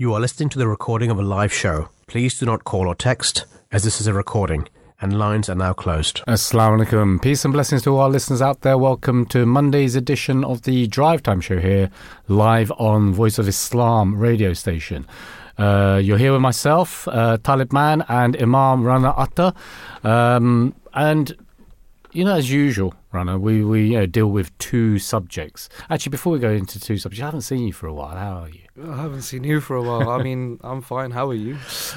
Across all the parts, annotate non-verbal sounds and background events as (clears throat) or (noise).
You are listening to the recording of a live show. Please do not call or text, as this is a recording, and lines are now closed. Assalamu alaikum. Peace and blessings to all our listeners out there. Welcome to Monday's edition of the Drive Time Show here, live on Voice of Islam radio station. Uh, you're here with myself, uh, Talib Man, and Imam Rana Ata. Um, and, you know, as usual, Rana, we, we you know, deal with two subjects. Actually, before we go into two subjects, I haven't seen you for a while. How are you? I haven't seen you for a while. I mean, (laughs) I'm fine. How are you?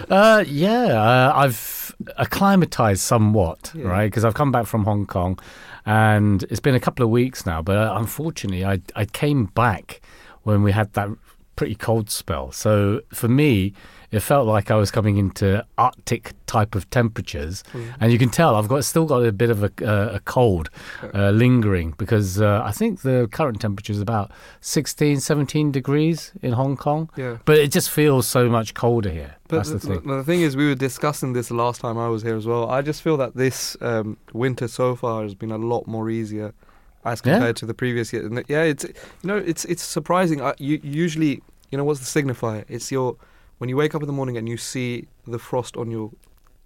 Uh, yeah, uh, I've acclimatized somewhat, Yeah. right? Because I've come back from Hong Kong, and it's been a couple of weeks now. But uh, unfortunately, I I came back when we had that pretty cold spell. So for me, it felt like I was coming into Arctic type of temperatures, and you can tell I've got still got a bit of a, uh, a cold uh, lingering because uh, I think the current temperature is about 16, 17 degrees in Hong Kong. Yeah. But it just feels so much colder here. But That's the, the, thing. the thing is, we were discussing this last time I was here as well. I just feel that this um, winter so far has been a lot more easier as Yeah? compared to the previous year. And yeah, it's you know, it's it's surprising. I, you usually, you know, what's the signifier? It's your when you wake up in the morning and you see the frost on your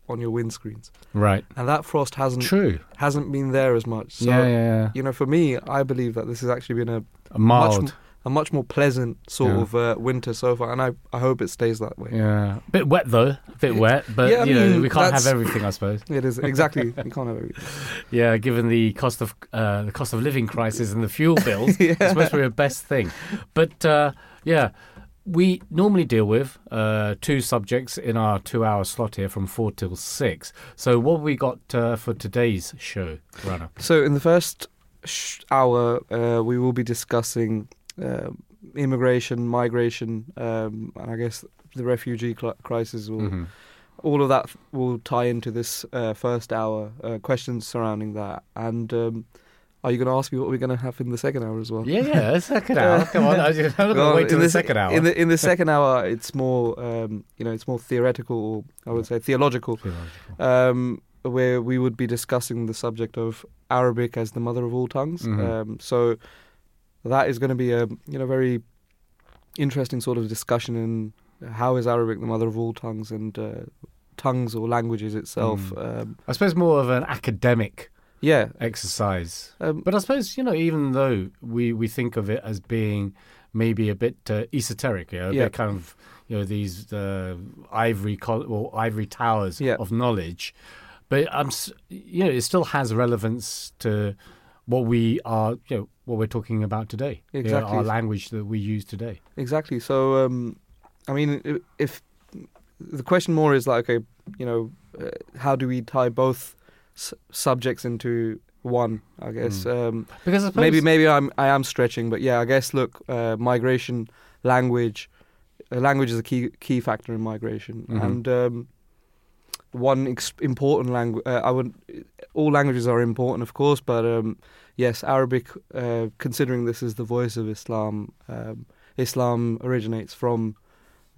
on your windscreens, Right. and that frost hasn't True. hasn't been there as much. So, yeah, yeah, yeah. you know, for me, I believe that this has actually been a A mild. much a much more pleasant sort Yeah. of uh, winter so far, and I I hope it stays that way. yeah. a Bit wet though. A bit wet. But Yeah, I you know, mean, we can't have everything, I suppose. (laughs) It is exactly. (laughs) you can't have everything. Yeah, given the cost of uh, the cost of living crisis and the fuel bills, (laughs) it's supposed to be the best thing. But uh, yeah, we normally deal with uh, two subjects in our two-hour slot here from four till six. So what have we got uh, for today's show, Rana? So in the first sh- hour, uh, we will be discussing uh, immigration, migration, um, and I guess the refugee cl- crisis. Will Mhm. all of that will tie into this uh, first hour. Uh, questions surrounding that, and um, are you going to ask me what we're going to have in the second hour as well? Yeah, yeah. The second hour. (laughs) Come on, I'm going to wait till in the second hour. In the in the second hour, it's more um, you know it's more theoretical, or I would say theological, um, where we would be discussing the subject of Arabic as the mother of all tongues. Mhm. Um, so that is going to be a you know very interesting sort of discussion in how is Arabic the mother of all tongues and uh, tongues or languages itself. Mm. Um, I suppose more of an academic yeah, exercise. um, But I suppose, you know, even though we, we think of it as being maybe a bit uh, esoteric, you know, a Yeah. bit kind of, you know, these uh, ivory col- or ivory towers Yeah. of knowledge, but I'm, you know, it still has relevance to what we are, you know, what we're talking about today. you know, Exactly. our language that we use today. Exactly. So, um, I mean, if the question more is like, okay, you know, uh, how do we tie both s- subjects into one? I guess um, Because I suppose, maybe maybe I'm I am stretching, but yeah, I guess look, uh, migration, language, uh, language is a key key factor in migration, Mhm. and um, one ex- important language. Uh, I would all languages are important, of course, but um, yes, Arabic. Uh, considering this is the voice of Islam, um, Islam originates from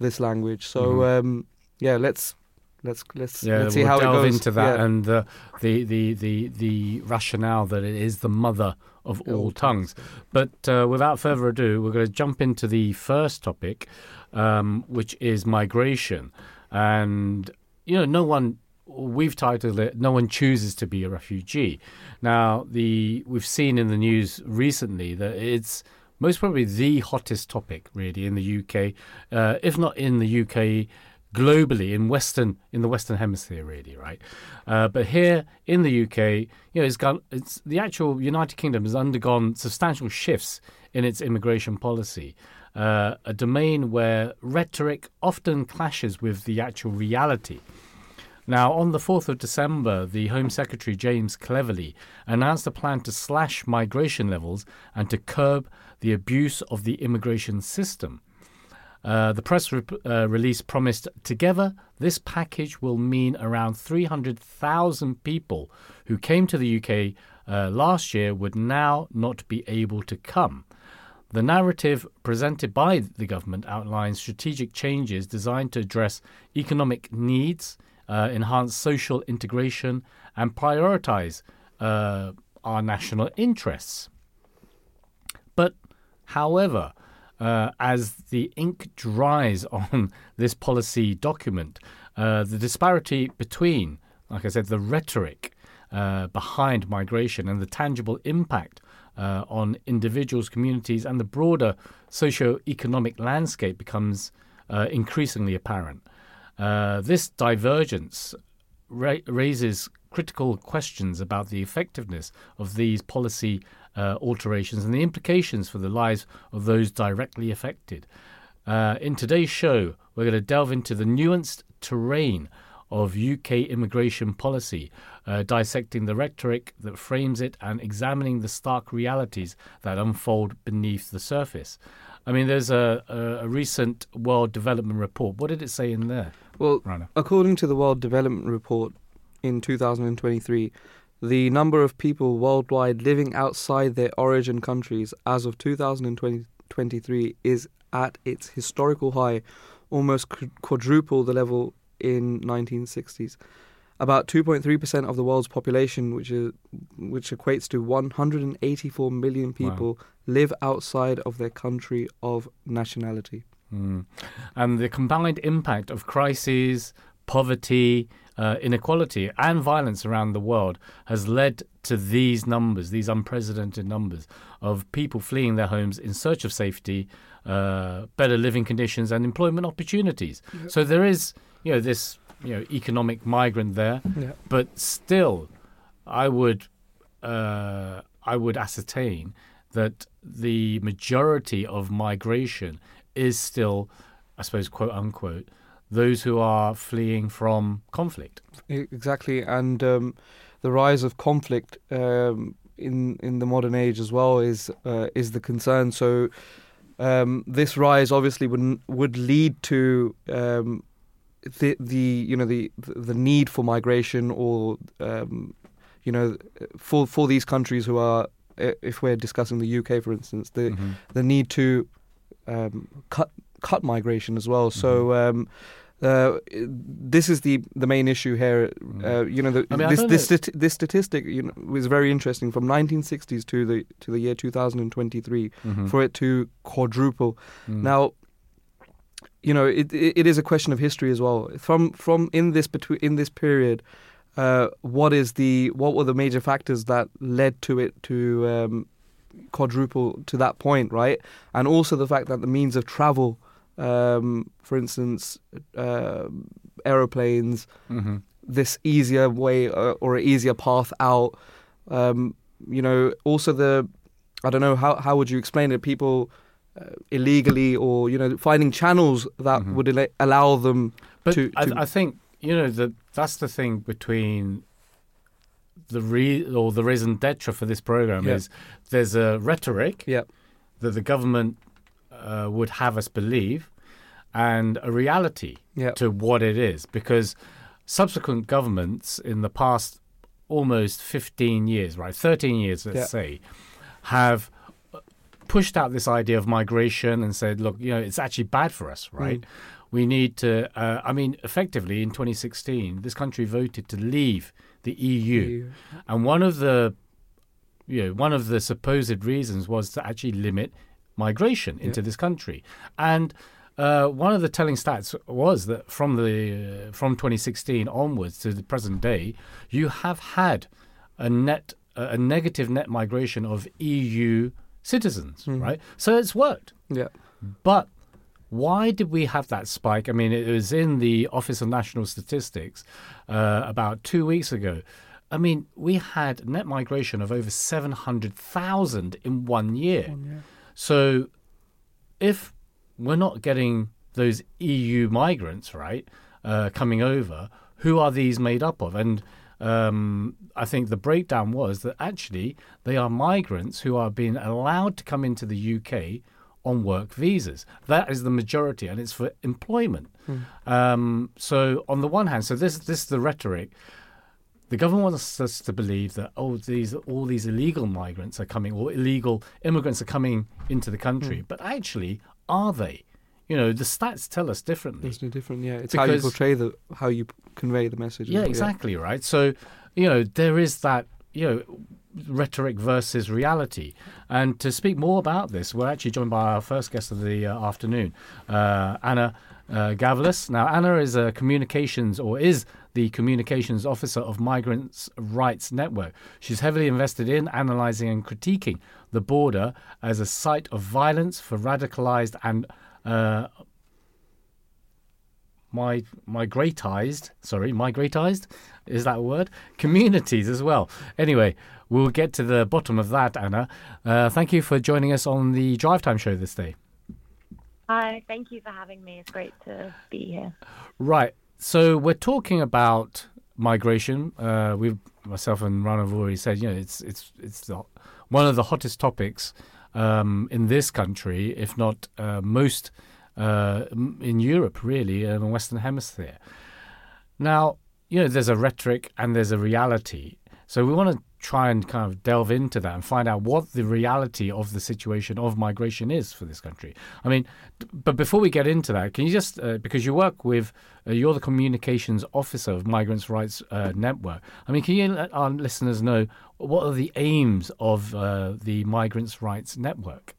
this language. So Mhm. um, yeah, let's let's let's yeah, let's see we'll how delve it goes. into that Yeah. and the, the, the, the, the rationale that it is the mother of all, All tongues. But uh, without further ado, we're going to jump into the first topic, um, which is migration. And, you know, no one, we've titled it, No One Chooses to Be a Refugee. Now, the we've seen in the news recently that it's most probably the hottest topic, really, in the UK, uh, if not in the UK, globally in Western in the Western Hemisphere, really, right? Uh, but here in the UK, you know, it's gone. It's the actual United Kingdom has undergone substantial shifts in its immigration policy, uh, a domain where rhetoric often clashes with the actual reality. Now, on the 4th of December, the Home Secretary James Cleverly announced a plan to slash migration levels and to curb the abuse of the immigration system. Uh, the press re- uh, release promised together this package will mean around 300,000 people who came to the UK uh, last year would now not be able to come. The narrative presented by the government outlines strategic changes designed to address economic needs, uh, enhance social integration, and prioritize uh, our national interests. But, however, uh, as the ink dries (laughs) on this policy document, uh, the disparity between, like I said, the rhetoric uh, behind migration and the tangible impact uh, on individuals, communities, and the broader socio-economic landscape becomes uh, increasingly apparent. Uh, this divergence ra- raises critical questions about the effectiveness of these policy uh, alterations and the implications for the lives of those directly affected. Uh, in today's show, we're going to delve into the nuanced terrain of UK immigration policy, uh, dissecting the rhetoric that frames it and examining the stark realities that unfold beneath the surface. I mean, there's a, a, a recent World Development Report. What did it say in there? Well, Rana? according to the World Development Report in 2023, the number of people worldwide living outside their origin countries as of 2023 is at its historical high, almost qu- quadruple the level in 1960s. About 2.3% of the world's population, which is which equates to 184 million people, live outside of their country of nationality. Mm. And the combined impact of crises, poverty, uh, inequality, and violence around the world has led to these numbers, these unprecedented numbers of people fleeing their homes in search of safety, uh, better living conditions, and employment opportunities. So there is, you know, this you know economic migrant there, Yeah. but still, I would uh, I would ascertain that the majority of migration is still, I suppose, quote unquote, those who are fleeing from conflict. Exactly, and um, the rise of conflict um, in in the modern age as well is uh, is the concern. So um, this rise obviously would would lead to um, the the you know the the need for migration or um, you know for for these countries who are if we're discussing the UK for instance the Mhm. the need to um, cut cut migration as well. So um, uh, this is the the main issue here. Uh, you know, the, I mean, this this, stati- this statistic you know, was very interesting from 1960s to the to the year 2023 Mhm. for it to quadruple. Mm. Now, you know, it, it it is a question of history as well. From from in this between in this period. Uh, what is the what were the major factors that led to it to um, quadruple to that point, right? And also the fact that the means of travel, um, for instance, uh, aeroplanes, Mhm. this easier way uh, or an easier path out. Um, you know, also the I don't know how how would you explain it? People uh, illegally or you know finding channels that Mhm. would al- allow them But to- I, to- I think you know the that's the thing between the re or the raison d'être for this program Yeah. is there's a rhetoric yeah that the government uh, would have us believe, and a reality yeah to what it is, because subsequent governments in the past almost 15 years, right, 13 years, let's Yeah. say, have pushed out this idea of migration and said, look, you know, it's actually bad for us, right? We need to, uh, I mean, effectively in 2016, this country voted to leave the EU. And one of the, you know, one of the supposed reasons was to actually limit migration into this country. And uh, one of the telling stats was that from the uh, from 2016 onwards to the present day, you have had a net a negative net migration of EU citizens, right? So it's worked. yeah But why did we have that spike? I mean, it was in the Office of National Statistics uh, about two weeks ago. I mean, we had net migration of over 700,000 in one year. So if we're not getting those EU migrants, right, uh, coming over, who are these made up of? And um, I think the breakdown was that actually they are migrants who are being allowed to come into the UK on work visas. That is the majority, and it's for employment. Um, so on the one hand, so this this is the rhetoric. The government wants us to believe that oh, these all these illegal migrants are coming, or illegal immigrants are coming into the country. But actually, are they? You know, the stats tell us differently. There's no different. Yeah, it's how you Because- portray the how you convey the message. Yeah, exactly right. So, you know, there is that. You know, rhetoric versus reality. And to speak more about this, we're actually joined by our first guest of the uh, afternoon, uh, Anna uh, Gavalas. Now, Anna is a communications or is the communications officer of Migrants' Rights Network. She's heavily invested in analyzing and critiquing the border as a site of violence for radicalized and uh, my migratized sorry migratized? Is that a word? Communities as well. Anyway we'll get to the bottom of that anna. Uh, thank you for joining us on the drive time show this day. Hi thank you for having me. It's great to be here. Right so we're talking about migration uh, we myself and Rana have already said you know it's it's it's the, one of the hottest topics um, in this country if not uh, most uh, in Europe, really, in the Western Hemisphere. Now, you know, there's a rhetoric and there's a reality. So we want to try and kind of delve into that and find out what the reality of the situation of migration is for this country. I mean, but before we get into that, can you just, uh, because you work with, uh, you're the communications officer of Migrants' Rights uh, Network. I mean, can you let our listeners know what are the aims of uh, the Migrants' Rights Network?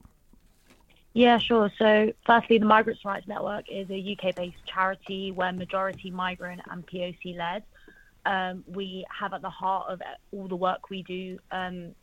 Yeah, sure. So, firstly, the Migrants' Rights Network is a UK based charity where majority migrant and POC led. Um, we have at the heart of all the work we do um,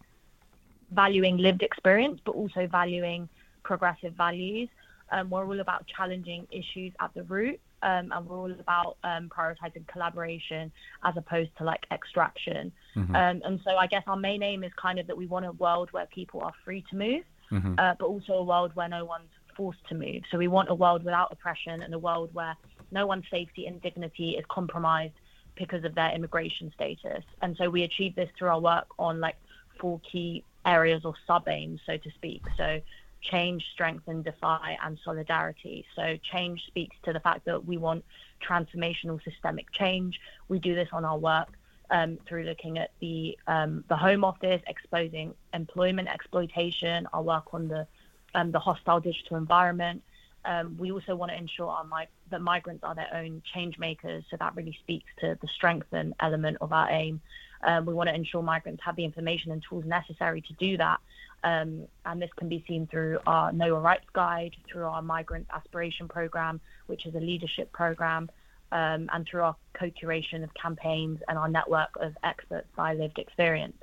valuing lived experience, but also valuing progressive values. Um, we're all about challenging issues at the root, um, and we're all about um, prioritizing collaboration as opposed to like extraction. Mm-hmm. Um, and so, I guess our main aim is kind of that we want a world where people are free to move mm-hmm. uh, but also a world where no one's forced to move. So we want a world without oppression and a world where no one's safety and dignity is compromised because of their immigration status. And so we achieve this through our work on like four key areas or sub aims, so to speak. So change, strengthen, defy, and solidarity. So change speaks to the fact that we want transformational systemic change. We do this on our work um, through looking at the um, the Home Office, exposing employment exploitation, our work on the um, the hostile digital environment. Um, we also want to ensure our that migrants are their own change makers. So that really speaks to the strengthen element of our aim. Um, we want to ensure migrants have the information and tools necessary to do that. Um, and this can be seen through our Know Your Rights Guide, through our Migrant Aspiration Program, which is a leadership program, um, and through our co-curation of campaigns and our network of experts by lived experience.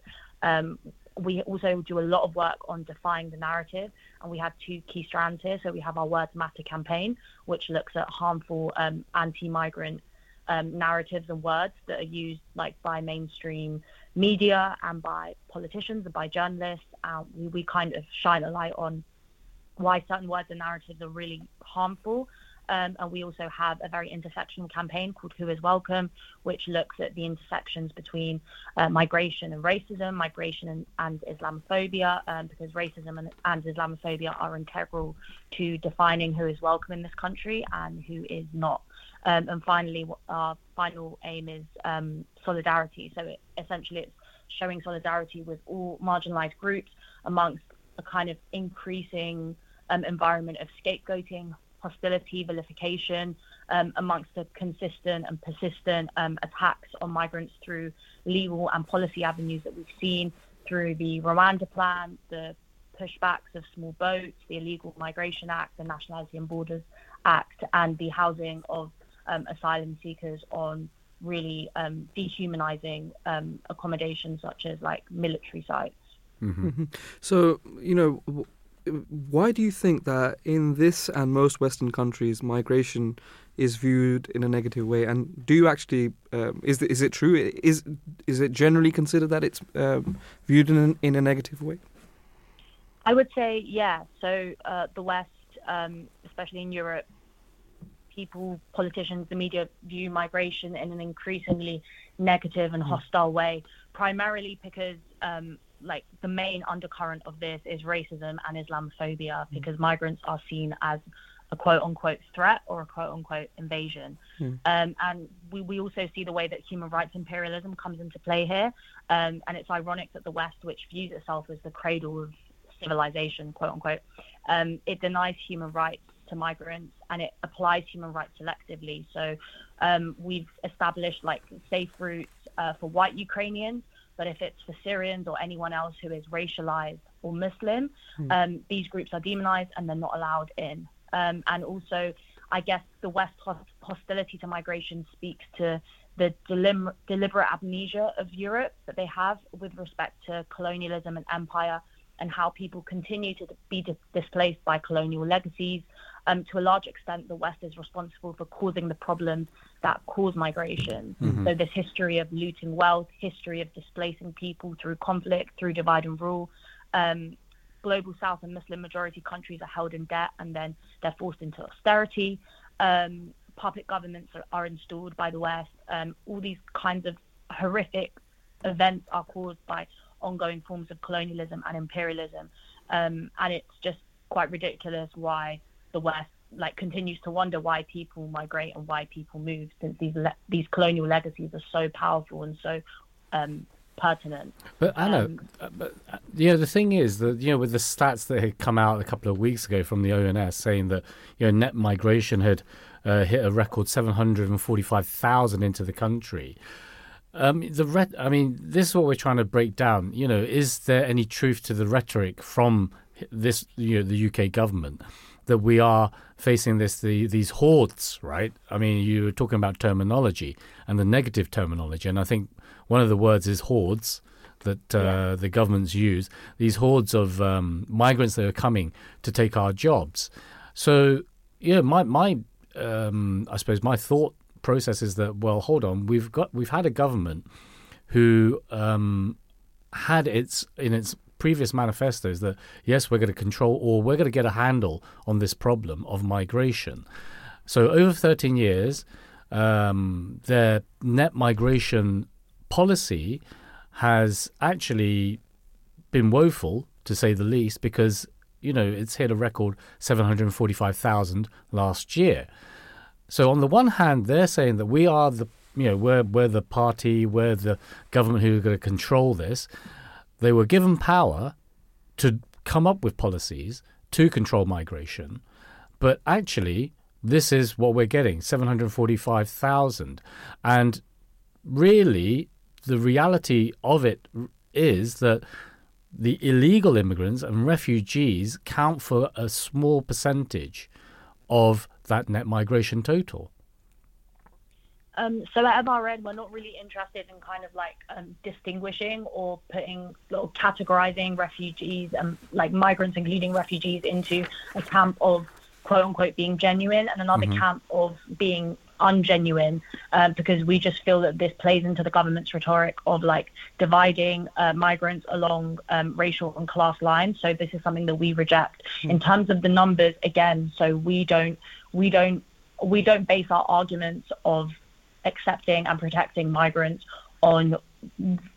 We also do a lot of work on defying the narrative, and we have two key strands here. So we have our Words Matter campaign, which looks at harmful um, anti-migrant um, narratives and words that are used like by mainstream media and by politicians and by journalists. And we, we kind of shine a light on why certain words and narratives are really harmful um, and we also have a very intersectional campaign called Who is Welcome, which looks at the intersections between uh, migration and racism, migration and, and Islamophobia, um, because racism and, and, Islamophobia are integral to defining who is welcome in this country and who is not. Um, and finally, our final aim is um, solidarity. So it, essentially, it's showing solidarity with all marginalized groups amongst a kind of increasing um, environment of scapegoating, hostility, vilification, um, amongst the consistent and persistent um, attacks on migrants through legal and policy avenues that we've seen through the Rwanda plan, the pushbacks of small boats, the Illegal Migration Act, the Nationality and Borders Act, and the housing of um, asylum seekers on really um, dehumanizing um, accommodations such as like military sites. Mm-hmm. mm-hmm. So, you know, why do you think that in this and most Western countries, migration is viewed in a negative way? And do you actually um, is is it true? Is is it generally considered that it's um, viewed in a, in a negative way? I would say yeah. So uh, the West, um, especially in Europe, people, politicians, the media view migration in an increasingly negative and mm. hostile way, primarily because um, like the main undercurrent of this is racism and Islamophobia mm. because migrants are seen as a quote unquote threat or a quote unquote invasion. Mm. Um, and we, we also see the way that human rights imperialism comes into play here. Um, and it's ironic that the West, which views itself as the cradle of civilization, quote unquote, um, it denies human rights to migrants and it applies human rights selectively. So um, we've established like safe routes uh, for white Ukrainians But if it's for Syrians or anyone else who is racialized or Muslim, um, these groups are demonized and they're not allowed in. Um, and also, I guess the West hostility to migration speaks to the delim- deliberate amnesia of Europe that they have with respect to colonialism and empire and how people continue to be di- displaced by colonial legacies. Um, to a large extent, the West is responsible for causing the problems that cause migration. So, this history of looting wealth, history of displacing people through conflict, through divide and rule. Um, global South and Muslim majority countries are held in debt and then they're forced into austerity. Um, puppet governments are, are installed by the West. Um, all these kinds of horrific events are caused by ongoing forms of colonialism and imperialism. Um, and it's just quite ridiculous why the West like continues to wonder why people migrate and why people move since these le- these colonial legacies are so powerful and so um, pertinent. But Anna, Um, uh, but uh, you know the thing is that you know with the stats that had come out a couple of weeks ago from the ONS saying that you know net migration had uh, hit a record seven hundred and forty-five thousand into the country. Um, the re- I mean, this is what we're trying to break down. You know, is there any truth to the rhetoric from this, you know, the UK government that we are facing this the, these hordes, right? I mean, you were talking about terminology and the negative terminology, and I think one of the words is hordes that uh, the governments use. These hordes of um, migrants that are coming to take our jobs. So, yeah, my my um, I suppose my thought process is that well, hold on, we've got we've had a government who um, had its in its previous manifestos that yes, we're going to control or we're going to get a handle on this problem of migration. So over 13 years, um, their net migration policy has actually been woeful, to say the least, because you know it's hit a record 745,000 last year. So on the one hand, they're saying that we are the you know we're we're the party, we're the government who are going to control this. They were given power to come up with policies to control migration, but actually this is what we're getting 745,000 and really the reality of it is that the illegal immigrants and refugees count for a small percentage of that net migration total. Um, so at MRN, we're not really interested in kind of like um, distinguishing or putting or categorizing refugees and like migrants, including refugees, into a camp of quote unquote being genuine and another camp of being ungenuine, um, because we just feel that this plays into the government's rhetoric of like dividing uh, migrants along um, racial and class lines. So this is something that we reject. In terms of the numbers, again, so we don't we don't we don't base our arguments of accepting and protecting migrants on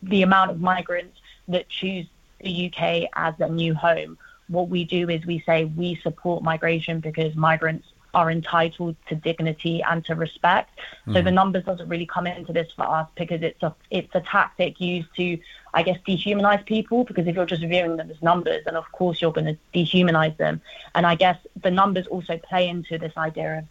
the amount of migrants that choose the UK as their new home. What we do is we say we support migration because migrants are entitled to dignity and to respect. So the numbers doesn't really come into this for us because it's a it's a tactic used to, I guess, dehumanize people. Because if you're just viewing them as numbers, then of course you're going to dehumanize them. And I guess the numbers also play into this idea of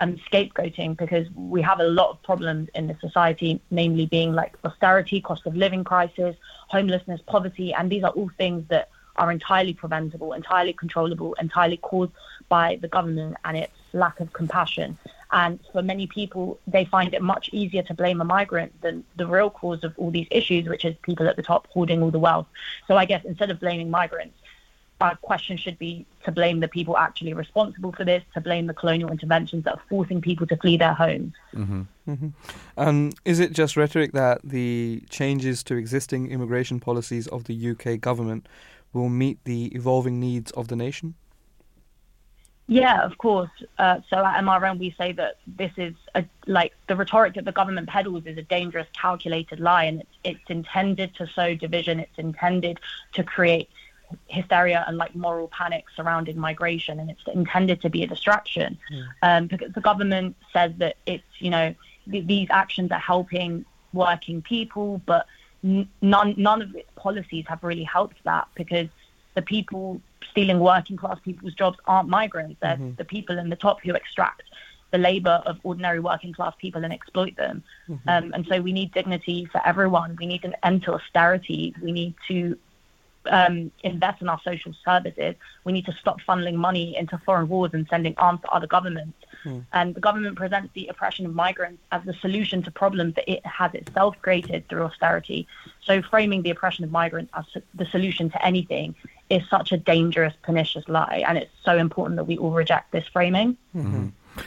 um, scapegoating because we have a lot of problems in the society, namely being like austerity, cost of living crisis, homelessness, poverty, and these are all things that are entirely preventable, entirely controllable, entirely caused by the government and its lack of compassion. And for many people, they find it much easier to blame a migrant than the real cause of all these issues, which is people at the top hoarding all the wealth. So I guess instead of blaming migrants, our question should be to blame the people actually responsible for this, to blame the colonial interventions that are forcing people to flee their homes. Mm-hmm. Mm-hmm. Um, is it just rhetoric that the changes to existing immigration policies of the UK government will meet the evolving needs of the nation? Yeah, of course. Uh, so at MRN, we say that this is a, like the rhetoric that the government peddles is a dangerous, calculated lie, and it's, it's intended to sow division. It's intended to create hysteria and like moral panic surrounding migration, and it's intended to be a distraction. Um, because the government says that it's you know th- these actions are helping working people, but n- none none of its policies have really helped that because the people stealing working class people's jobs aren't migrants. They're the people in the top who extract the labor of ordinary working class people and exploit them. Mm-hmm. Um, and so we need dignity for everyone. We need an end to austerity. We need to um, invest in our social services. We need to stop funneling money into foreign wars and sending arms to other governments. And the government presents the oppression of migrants as the solution to problems that it has itself created through austerity. So framing the oppression of migrants as the solution to anything is such a dangerous, pernicious lie. And it's so important that we all reject this framing.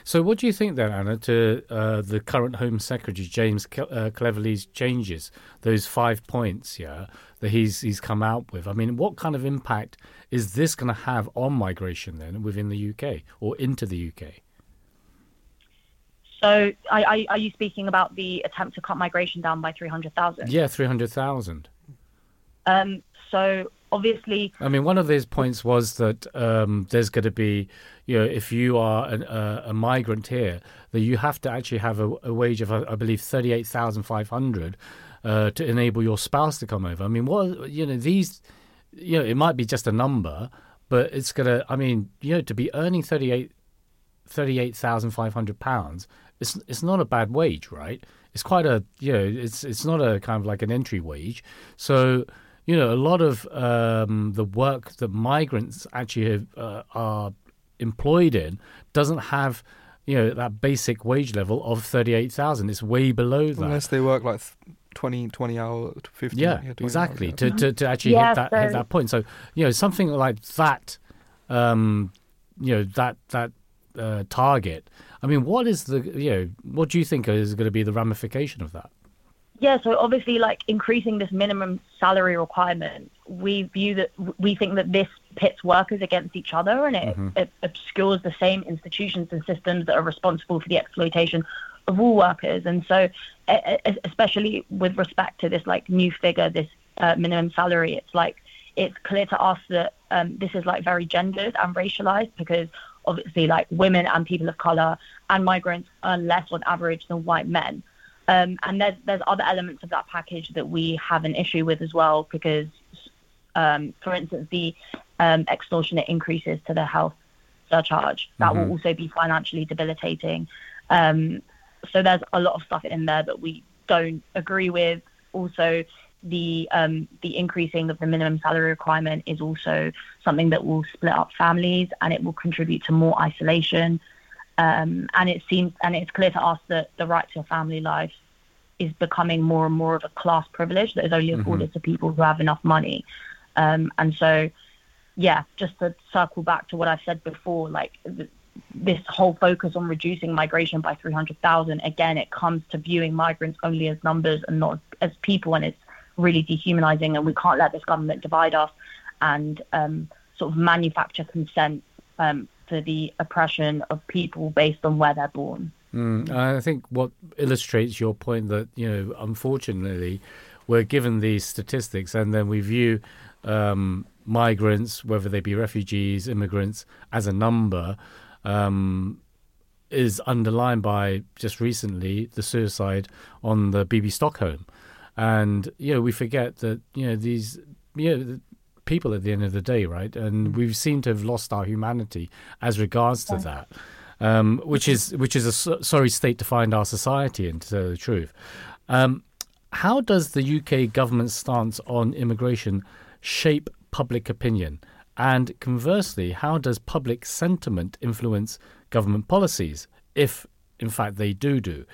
So, what do you think then, Anna, to uh, the current Home Secretary James Cle- uh, Cleverly's changes, those five points, yeah, that he's he's come out with? I mean, what kind of impact is this going to have on migration then within the UK or into the UK? So I, I, are you speaking about the attempt to cut migration down by 300,000? Yeah, three hundred thousand. Um, so obviously, I mean, one of those points was that um, there's going to be, you know, if you are an, uh, a migrant here, that you have to actually have a, a wage of, I believe, thirty-eight thousand five hundred uh, to enable your spouse to come over. I mean, what you know, these, you know, it might be just a number, but it's gonna. I mean, you know, to be earning thirty-eight, thirty-eight thousand five hundred pounds, it's it's not a bad wage, right? It's quite a, you know, it's it's not a kind of like an entry wage, so you know, a lot of um, the work that migrants actually have, uh, are employed in doesn't have, you know, that basic wage level of thirty-eight thousand. It's way below that. Unless they work like th- 20, 20 hour, 15. yeah, 20 exactly. Hours, yeah. To, to to actually Yeah, hit that hit that point. So you know, something like that, um, you know, that that uh, target. I mean, what is the you know, what do you think is going to be the ramification of that? Yeah, so obviously, like increasing this minimum salary requirement, we view that we think that this pits workers against each other and it, it obscures the same institutions and systems that are responsible for the exploitation of all workers. And so, especially with respect to this like new figure, this uh, minimum salary, it's like it's clear to us that um, this is like very gendered and racialized because obviously, like women and people of color and migrants earn less on average than white men. Um, and there's there's other elements of that package that we have an issue with as well because, um, for instance, the um, extortionate increases to the health surcharge that will also be financially debilitating. Um, so there's a lot of stuff in there that we don't agree with. Also, the um, the increasing of the minimum salary requirement is also something that will split up families and it will contribute to more isolation. Um, and it seems and it's clear to us that the right to a family life is becoming more and more of a class privilege that is only afforded to people who have enough money. Um, and so, yeah, just to circle back to what I said before, like th- this whole focus on reducing migration by 300,000, again, it comes to viewing migrants only as numbers and not as people, and it's really dehumanizing. And we can't let this government divide us and um, sort of manufacture consent um, for the oppression of people based on where they're born. Mm, I think what illustrates your point that you know, unfortunately, we're given these statistics, and then we view um, migrants, whether they be refugees, immigrants, as a number, um, is underlined by just recently the suicide on the Bibby Stockholm, and you know we forget that you know these you know. People at the end of the day, right? And we seem to have lost our humanity as regards to that um, which is which is a so- sorry state to find our society in, to tell the truth. Um, how does the UK government's stance on immigration shape public opinion? And conversely, how does public sentiment influence government policies, if in fact they do do?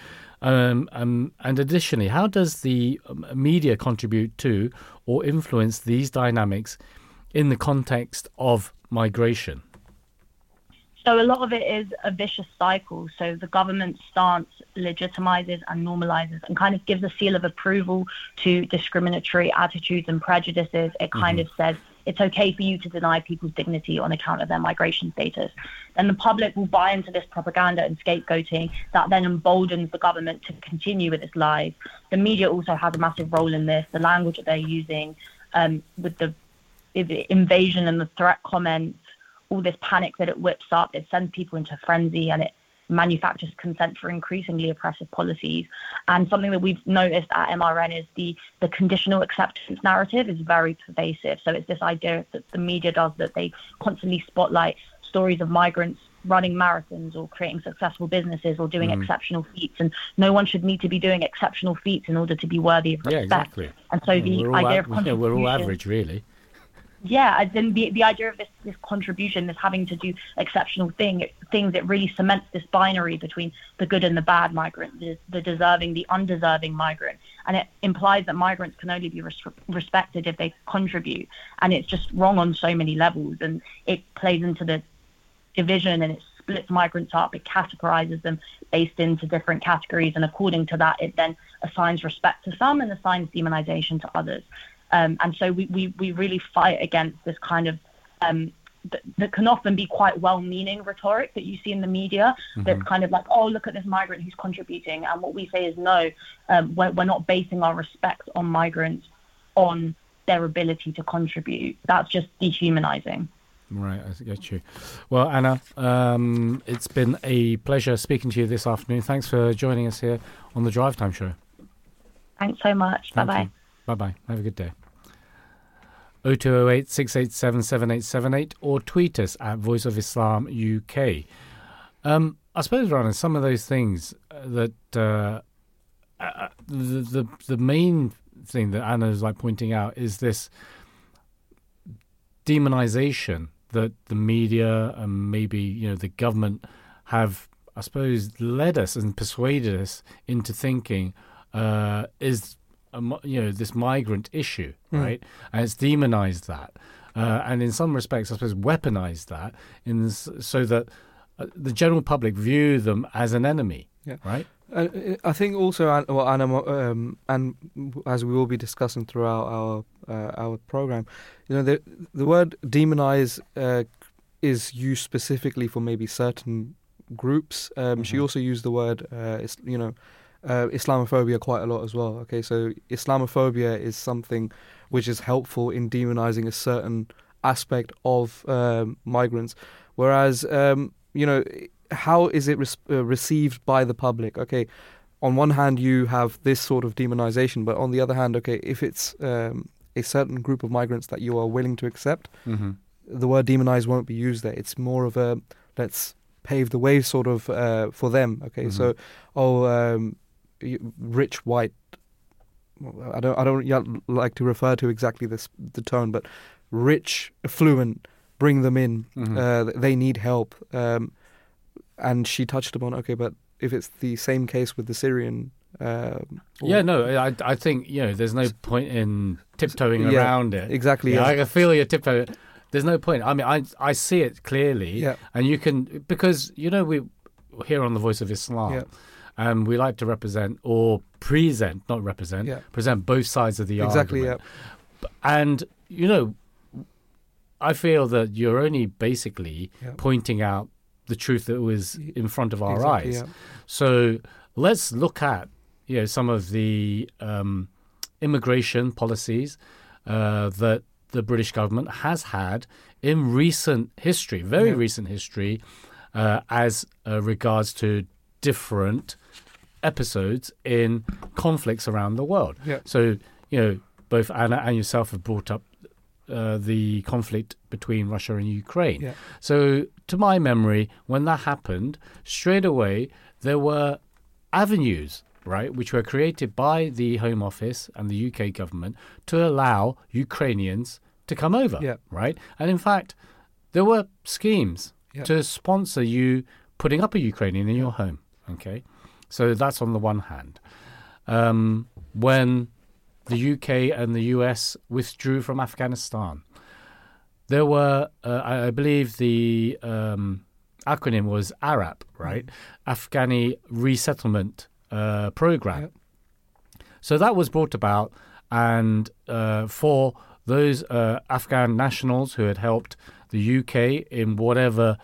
Um, um, and additionally, how does the um, media contribute to or influence these dynamics in the context of migration? So a lot of it is a vicious cycle. So the government stance legitimizes and normalizes and kind of gives a seal of approval to discriminatory attitudes and prejudices. It kind of says it's okay for you to deny people's dignity on account of their migration status. Then the public will buy into this propaganda and scapegoating that then emboldens the government to continue with its lies. The media also has a massive role in this. The language that they're using um, with the invasion and the threat comments all this panic that it whips up, it sends people into frenzy and it manufactures consent for increasingly oppressive policies. And something that we've noticed at MRN is the, the conditional acceptance narrative is very pervasive. So it's this idea that the media does that they constantly spotlight stories of migrants running marathons or creating successful businesses or doing mm. exceptional feats, and no one should need to be doing exceptional feats in order to be worthy of respect. Yeah, exactly. And so the idea av- of we're all (laughs) average, really. Yeah, then the the idea of this this contribution, this having to do exceptional thing, things, it really cements this binary between the good and the bad migrant, the, the deserving, the undeserving migrant, and it implies that migrants can only be res- respected if they contribute, and it's just wrong on so many levels, and it plays into the division and it splits migrants up, it categorizes them based into different categories, and according to that, it then assigns respect to some and assigns demonization to others. Um, and so we, we, we really fight against this kind of um, that, that can often be quite well-meaning rhetoric that you see in the media. That's kind of like, oh, look at this migrant who's contributing, and what we say is no, um, we're, we're not basing our respect on migrants on their ability to contribute. That's just dehumanizing. Right, I get you. Well, Anna, um, it's been a pleasure speaking to you this afternoon. Thanks for joining us here on the Drive Time Show. Thanks so much. Bye Thank bye. you. Bye bye. Have a good day. 0208 687 7878 or tweet us at Voice of Islam UK. Um, I suppose, Rana, some of those things uh, that uh, uh, the, the the main thing that Anna is like pointing out is this demonization that the media and maybe you know the government have, I suppose, led us and persuaded us into thinking uh, is a, you know this migrant issue, right? And it's demonized that, uh, and in some respects, I suppose, weaponized that, in so that uh, the general public view them as an enemy, Yeah. right? Uh, I think also, well, Anna, um, and as we will be discussing throughout our uh, our program, you know, the the word demonize uh, is used specifically for maybe certain groups. Um, She Mhm. also used the word, uh, you know, uh, Islamophobia quite a lot as well. Okay, so Islamophobia is something which is helpful in demonizing a certain aspect of um, migrants, whereas um, you know how is it res- uh, received by the public? Okay, on one hand you have this sort of demonization, but on the other hand, okay, if it's um, a certain group of migrants that you are willing to accept, Mm-hmm. the word demonize won't be used there. It's more of a let's pave the way sort of uh, for them. Okay, so oh, um, rich white. I don't I don't yet like to refer to exactly this the tone, but rich, affluent, bring them in. Mhm. Uh, they need help. Um, and she touched upon okay, but if it's the same case with the Syrian. Or- Yeah, no, I I think you know there's no point in tiptoeing Yeah, around it. exactly. Yeah. I feel you tiptoeing. There's no point. I mean, I I see it clearly, Yeah. and you can because you know we here on the Voice of Islam, Yeah. And we like to represent or present, not represent, Yeah. present both sides of the Exactly. argument. And you know, I feel that you're only basically Yeah. pointing out the truth that was in front of our Exactly, eyes. yeah. So let's look at you know some of the um, immigration policies uh, that the British government has had in recent history, very Yeah. recent history, uh, as uh, regards to different episodes in conflicts around the world. Yeah. So you know both Anna and yourself have brought up uh, the conflict between Russia and Ukraine. Yeah. So, to my memory, when that happened, straight away there were avenues, right, which were created by the Home Office and the UK government to allow Ukrainians to come over, Yeah. right? And in fact, there were schemes Yeah. to sponsor you putting up a Ukrainian in your home, okay? So that's on the one hand. Um, when the UK and the US withdrew from Afghanistan. There were, uh, I, believe, the um, acronym was ARAP, right? Afghani Resettlement uh, Program. Yep. So that was brought about, and uh, for those uh, Afghan nationals who had helped the UK in whatever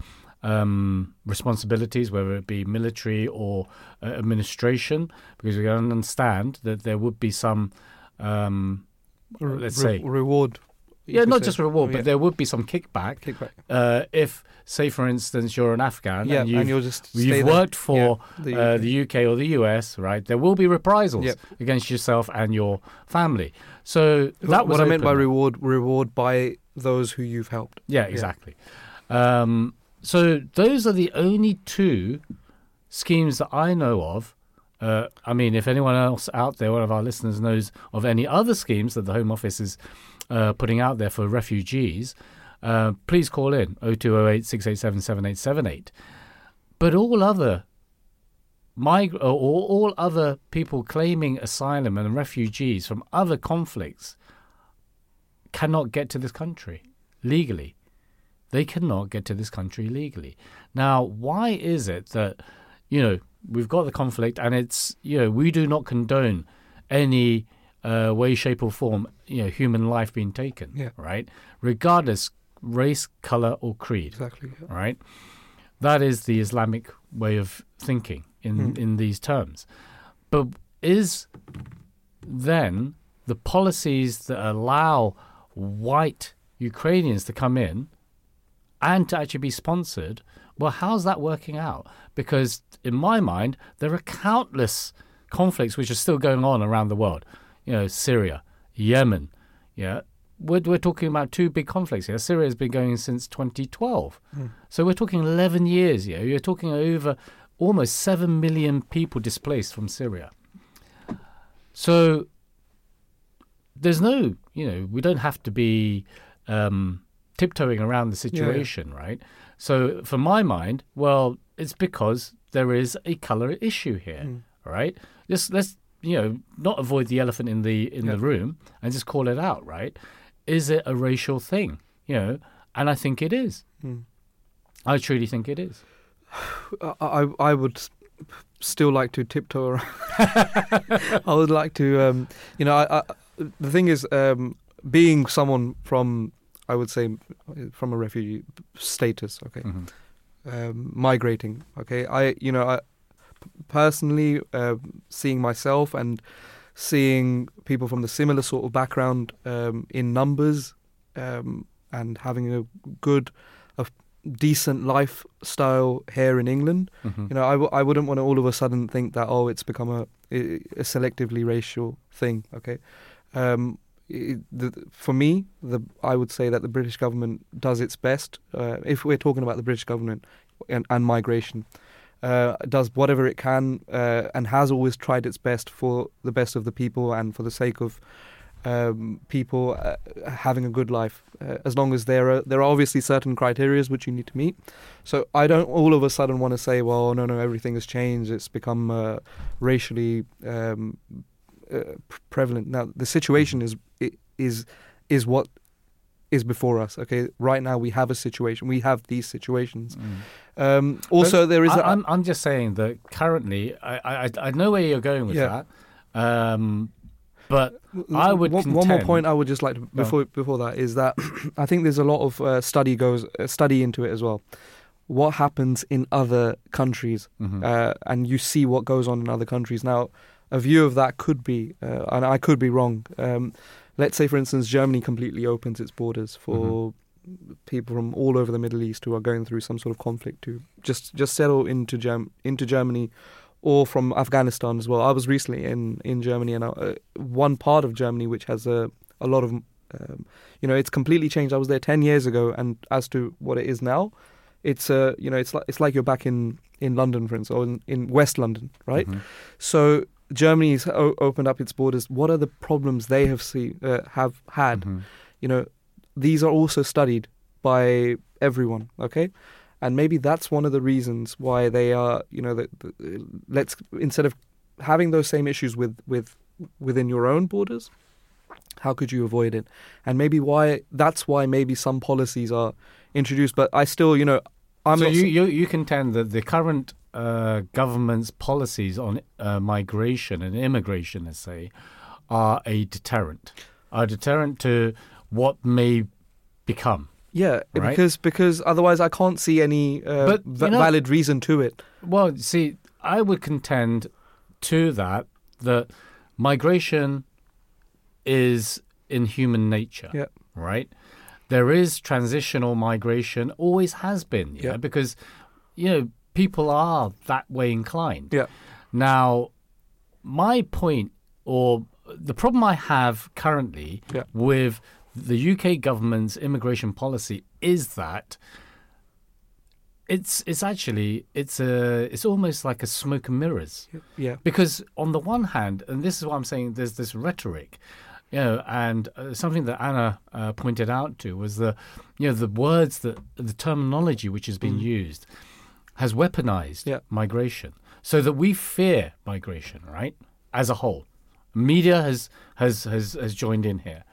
um, responsibilities, whether it be military or uh, administration, because we can understand that there would be some, um, Re- let's say, reward. yeah, not say. just reward, Oh, but there would be some kickback kickback. uh, if, say, for instance, you're an Afghan Yeah, and and, you've, you'll just you've worked for Yeah, the, uh, the UK or the US, right? There will be reprisals Yep. against yourself and your family. So that was what I meant by reward. Reward by those who you've helped. Yeah, exactly. Um, so those are the only two schemes that I know of. Uh, I mean, if anyone else out there, one of our listeners knows of any other schemes that the Home Office is uh, putting out there for refugees, uh, please call in 0208 687 7878. But all other mig- or all all other people claiming asylum and refugees from other conflicts cannot get to this country legally. They cannot get to this country legally. Now, why is it that, you know, we've got the conflict and it's, you know, we do not condone any uh, way, shape, or form, you know, human life being taken, Yeah. right? Regardless, race, color, or creed, Exactly. yeah. right? That is the Islamic way of thinking in, Hmm. in these terms. But is then the policies that allow white Ukrainians to come in and to actually be sponsored, well, how's that working out? Because in my mind, there are countless conflicts which are still going on around the world. You know, Syria, Yemen. Yeah, we're, we're talking about two big conflicts here. Syria has been going since 2012. So we're talking 11 years. Yeah, you're talking over almost 7 million people displaced from Syria. So there's no, you know, we don't have to be um, tiptoeing around the situation, right? So, for my mind, well, it's because there is a color issue here, right? Just let's, you know, not avoid the elephant in the in the room and just call it out, right? Is it a racial thing, you know? And I think it is. I truly think it is. (sighs) I, I I would still like to tiptoe around. (laughs) I would like to, um, you know, I, I, the thing is, um, being someone from, I would say, from a refugee status, okay, Mhm. um, migrating, okay, I, you know, I personally uh, seeing myself and seeing people from the similar sort of background um, in numbers um, and having a good, a decent lifestyle here in England. Mhm. You know, I, w- I wouldn't want to all of a sudden think that oh, it's become a, a selectively racial thing. Okay, um, the, for me, the I would say that the British government does its best. Uh, if we're talking about the British government and, and migration, uh, does whatever it can uh, and has always tried its best for the best of the people and for the sake of um, people uh, having a good life. Uh, as long as there are there are obviously certain criterias which you need to meet. So I don't all of a sudden want to say, well, no, no, everything has changed. It's become uh, racially um, uh, prevalent. Now the situation is is is what is before us. Okay, right now we have a situation. We have these situations. Um, also, But there is. I, a- I'm, I'm just saying that currently, I, I, I know where you're going with Yeah. that. Um, but I would one, one more point I would just like to before before that is that (clears throat) I think there's a lot of uh, study goes uh, study into it as well. What happens in other countries, Mhm. uh, and you see what goes on in other countries. Now, a view of that could be, uh, and I could be wrong. Um, let's say, for instance, Germany completely opens its borders for people from all over the Middle East who are going through some sort of conflict to just just settle into Germ- into Germany, or from Afghanistan as well. I was recently in in Germany, and uh, one part of Germany which has a a lot of, um, you know, it's completely changed. I was there ten years ago, and as to what it is now, it's uh, you know, it's like it's like you're back in in London, for instance, or in, in West London, right? Mhm. So Germany's o- opened up its borders. What are the problems they have see uh, have had? Mhm. You know, these are also studied by everyone. Okay, and maybe that's one of the reasons why they are. You know, that the, let's instead of having those same issues with with within your own borders, how could you avoid it? And maybe why that's why maybe some policies are introduced. But I still, you know, I'm so you, you you contend that the current uh, government's policies on uh, migration and immigration, let's say, are a deterrent, a deterrent to what may become. Yeah, Right? because because otherwise I can't see any uh, But, you know- valid reason to it. Well, see, I would contend to that that migration is in human nature. Yeah. Right? There is transitional migration, always has been, yeah, Yeah. because you know, people are that way inclined. Yeah. Now, my point or the problem I have currently Yeah. with the UK government's immigration policy is that it's it's actually it's a it's almost like a smoke and mirrors Yeah. because on the one hand, and this is what I'm saying, there's this rhetoric, you know, and uh, something that Anna uh, pointed out to was the, you know, the words that the terminology which has been used has weaponized Yeah. migration, so that we fear migration, right, as a whole. Media has has has has joined in here.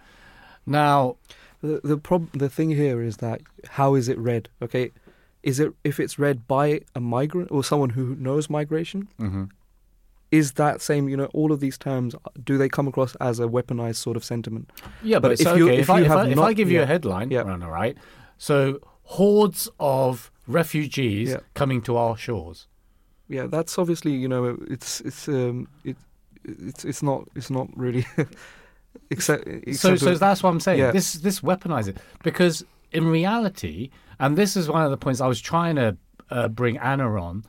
Now, The the prob- the thing here is that how is it read? Okay, is it if it's read by a migrant or someone who knows migration? Mm-hmm. Is that same? You know, all of these terms do they come across as a weaponized sort of sentiment? Yeah, But but, if so, you- okay, if if, I, you if, I, if I give you yeah. a headline, Yeah. Rana, right? So hordes of refugees Yeah. coming to our shores. Yeah, that's obviously you know it's it's um it it's it's not it's not really (laughs) except, So, except so that's what I'm saying. Yeah. This this weaponize it because in reality, and this is one of the points I was trying to uh, bring Anna on,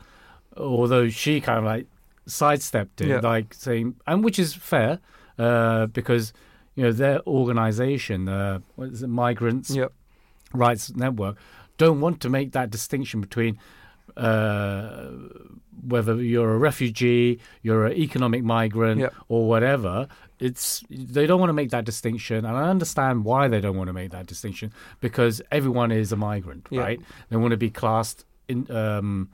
although she kind of like sidestepped it, Yeah. like saying, and which is fair uh, because you know their organisation, uh, what is it, Migrants yeah Rights Network, don't want to make that distinction between uh, whether you're a refugee, you're an economic migrant, Yeah. or whatever. It's they don't want to make that distinction, and I understand why they don't want to make that distinction because everyone is a migrant, Yeah. right? They want to be classed in um,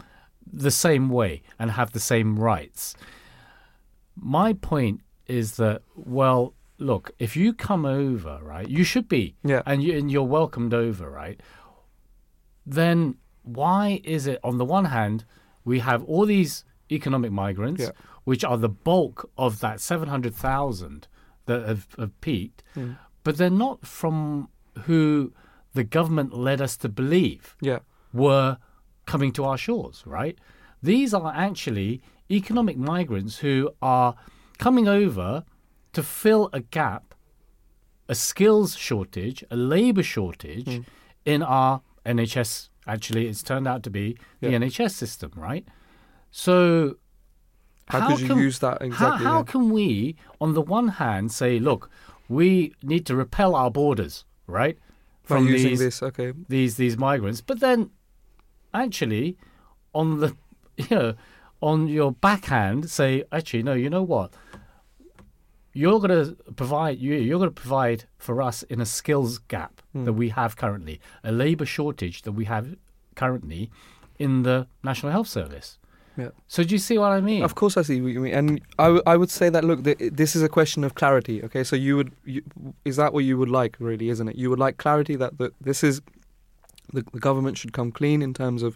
the same way and have the same rights. My point is that well, look, if you come over, right, you should be, Yeah. and you and you're welcomed over, right? Then why is it on the one hand we have all these economic migrants, Yeah. which are the bulk of that seven hundred thousand that have, have peaked, hmm. but they're not from who the government led us to believe yeah were coming to our shores, right? These are actually economic migrants who are coming over to fill a gap, a skills shortage, a labor shortage hmm. in our NHS. Actually, it's turned out to be the Yeah. NHS system, right? So, How could you can- use that exactly, How, how can we, on the one hand, say, look, we need to repel our borders, right? by using these this okay these these migrants, but then actually on the (laughs) you know on your backhand say actually no you know what you're going to provide you you're going to provide for us in a skills gap that we have currently a labor shortage that we have currently in the national health service yeah so do you see what i mean Of course, I see what you mean, and I, w- I would say that look, th- this is a question of clarity. Okay, so you would, you, is that what you would like, really, isn't it? You would like clarity that the, this is the, the government should come clean in terms of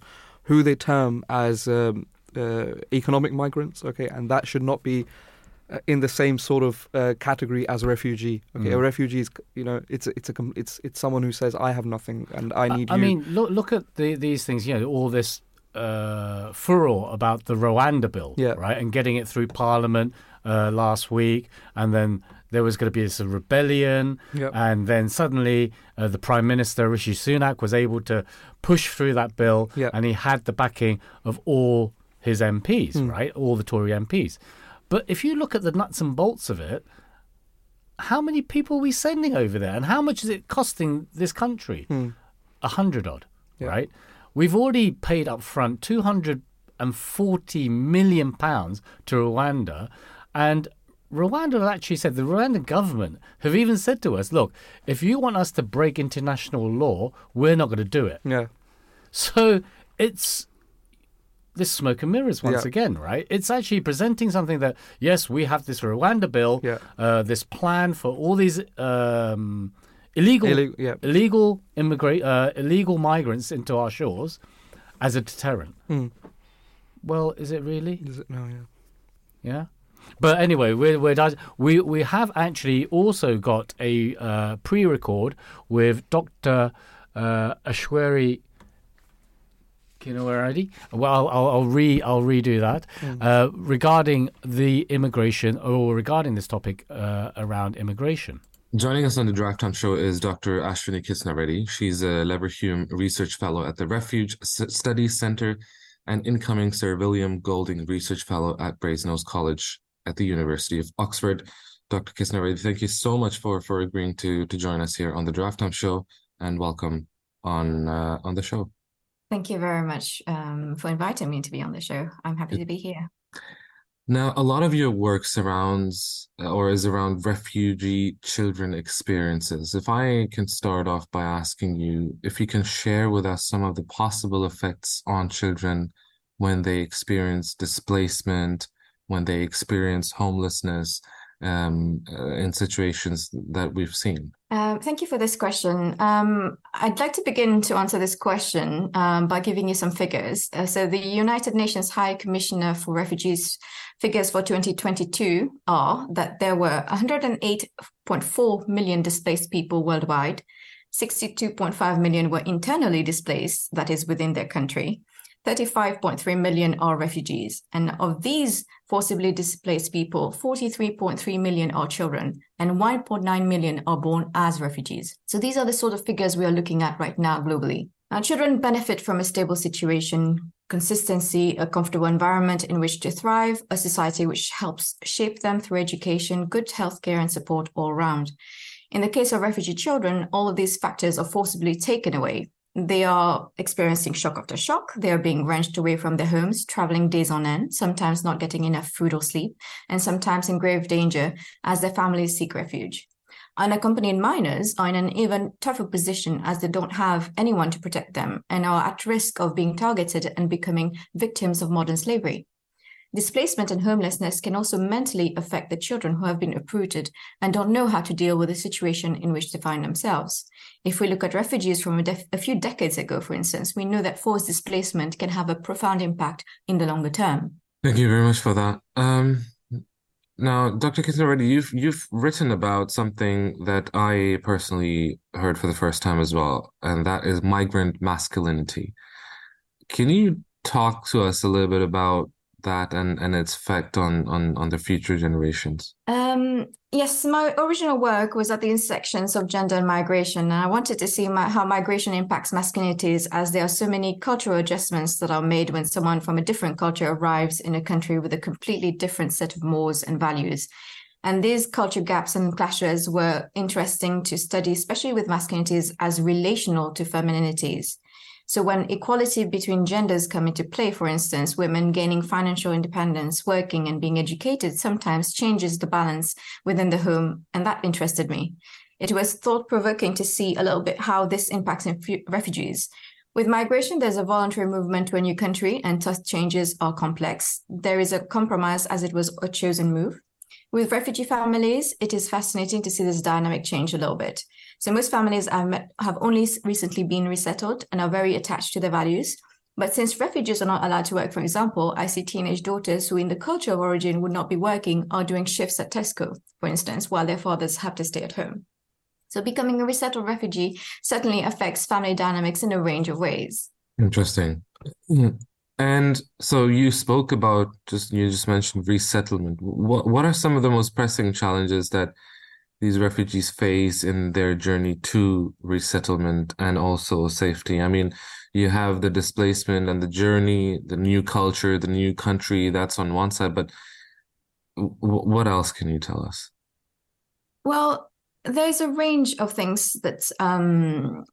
who they term as um, uh, economic migrants. Okay, and that should not be in the same sort of uh, category as a refugee. Okay, a Mm. refugee is, you know, it's it's a it's it's someone who says I have nothing and I need I, you. mean, look look at the, these things. You know, all this uh, furor about the Rwanda bill, Yeah. right, and getting it through Parliament uh, last week, and then there was going to be this rebellion, Yep. and then suddenly uh, the Prime Minister Rishi Sunak was able to push through that bill, Yeah. and he had the backing of all his MPs, Hmm. right, all the Tory MPs. But if you look at the nuts and bolts of it, how many people are we sending over there, and how much is it costing this country? Hmm. a hundred odd, Yeah. right? We've already paid up front two hundred and forty million pounds to Rwanda, and Rwanda have actually said the Rwandan government have even said to us, "Look, if you want us to break international law, we're not going to do it." yeah, So it's this smoke and mirrors once Yeah. again, right? It's actually presenting something that yes, we have this Rwanda bill, Yeah. uh, this plan for all these um, illegal Illeg- yeah. illegal immigrate uh, illegal migrants into our shores as a deterrent. Hmm. Well, is it really? Is it no? Yeah. Yeah. But anyway, we're, we're we we have actually also got a uh, pre-record with Dr. Uh, Ashwari Kinawari. Well, I'll, I'll, I'll re I'll redo that uh, regarding the immigration or regarding this topic uh, around immigration. Joining us on the Drive Time Show is Dr. Ashwiny Kistnareddy. She's a Leverhulme Research Fellow at the Refuge S- Studies Center and incoming Sir William Golding Research Fellow at Brasenose College at the University of Oxford. Dr. Kistnareddy, thank you so much for for agreeing to to join us here on the Drive Time Show and welcome on uh, on the show. Thank you very much um, for inviting me to be on the show. I'm happy to be here. Now, a lot of your work surrounds uh, or is around refugee children experiences. If I can start off by asking you if you can share with us some of the possible effects on children when they experience displacement, when they experience homelessness, um, uh, in situations that we've seen? Uh, thank you for this question. Um, I'd like to begin to answer this question um, by giving you some figures. Uh, so, the United Nations High Commissioner for Refugees figures for 2022 are that there were 108.4 million displaced people worldwide. 62.5 million were internally displaced, that is, within their country. 35.3 million are refugees. And of these forcibly displaced people, 43.3 million are children, and 1.9 million are born as refugees. So these are the sort of figures we are looking at right now globally. Now, children benefit from a stable situation, consistency, a comfortable environment in which to thrive, a society which helps shape them through education, good healthcare, and support all around. In the case of refugee children, all of these factors are forcibly taken away, they are experiencing shock after shock. They are being wrenched away from their homes, traveling days on end, sometimes not getting enough food or sleep, and sometimes in grave danger as their families seek refuge. Unaccompanied minors are in an even tougher position as they don't have anyone to protect them and are at risk of being targeted and becoming victims of modern slavery. Displacement and homelessness can also mentally affect the children who have been uprooted and don't know how to deal with the situation in which they find themselves. If we look at refugees from a, def- a, few decades ago, for instance, we know that forced displacement can have a profound impact in the longer term. Thank you very much for that. Um, now, Dr. Kistnareddy, you've you've written about something that I personally heard for the first time as well, and that is migrant masculinity. Can you talk to us a little bit about that and, and its effect on, on, on the future generations? Um, yes, my original work was at the intersections of gender and migration, and I wanted to see my, how migration impacts masculinities as there are so many cultural adjustments that are made when someone from a different culture arrives in a country with a completely different set of mores and values. And these culture gaps and clashes were interesting to study, especially with masculinities as relational to femininities. So when equality between genders come into play, for instance, women gaining financial independence, working and being educated sometimes changes the balance within the home. And that interested me. It was thought provoking to see a little bit how this impacts refugees. With migration, there's a voluntary movement to a new country, and thus changes are complex. There is a compromise as it was a chosen move. With refugee families, it is fascinating to see this dynamic change a little bit. So most families I've met have only recently been resettled and are very attached to their values. But since refugees are not allowed to work, for example, I see teenage daughters who, in the culture of origin, would not be working are doing shifts at Tesco, for instance, while their fathers have to stay at home. So becoming a resettled refugee certainly affects family dynamics in a range of ways. Interesting. Mm. And so you spoke about just you just mentioned resettlement. What what are some of the most pressing challenges that these refugees face in their journey to resettlement and also safety? I mean, you have the displacement and the journey, the new culture, the new country, that's on one side, but what else can you tell us? Well, there's a range of things that um,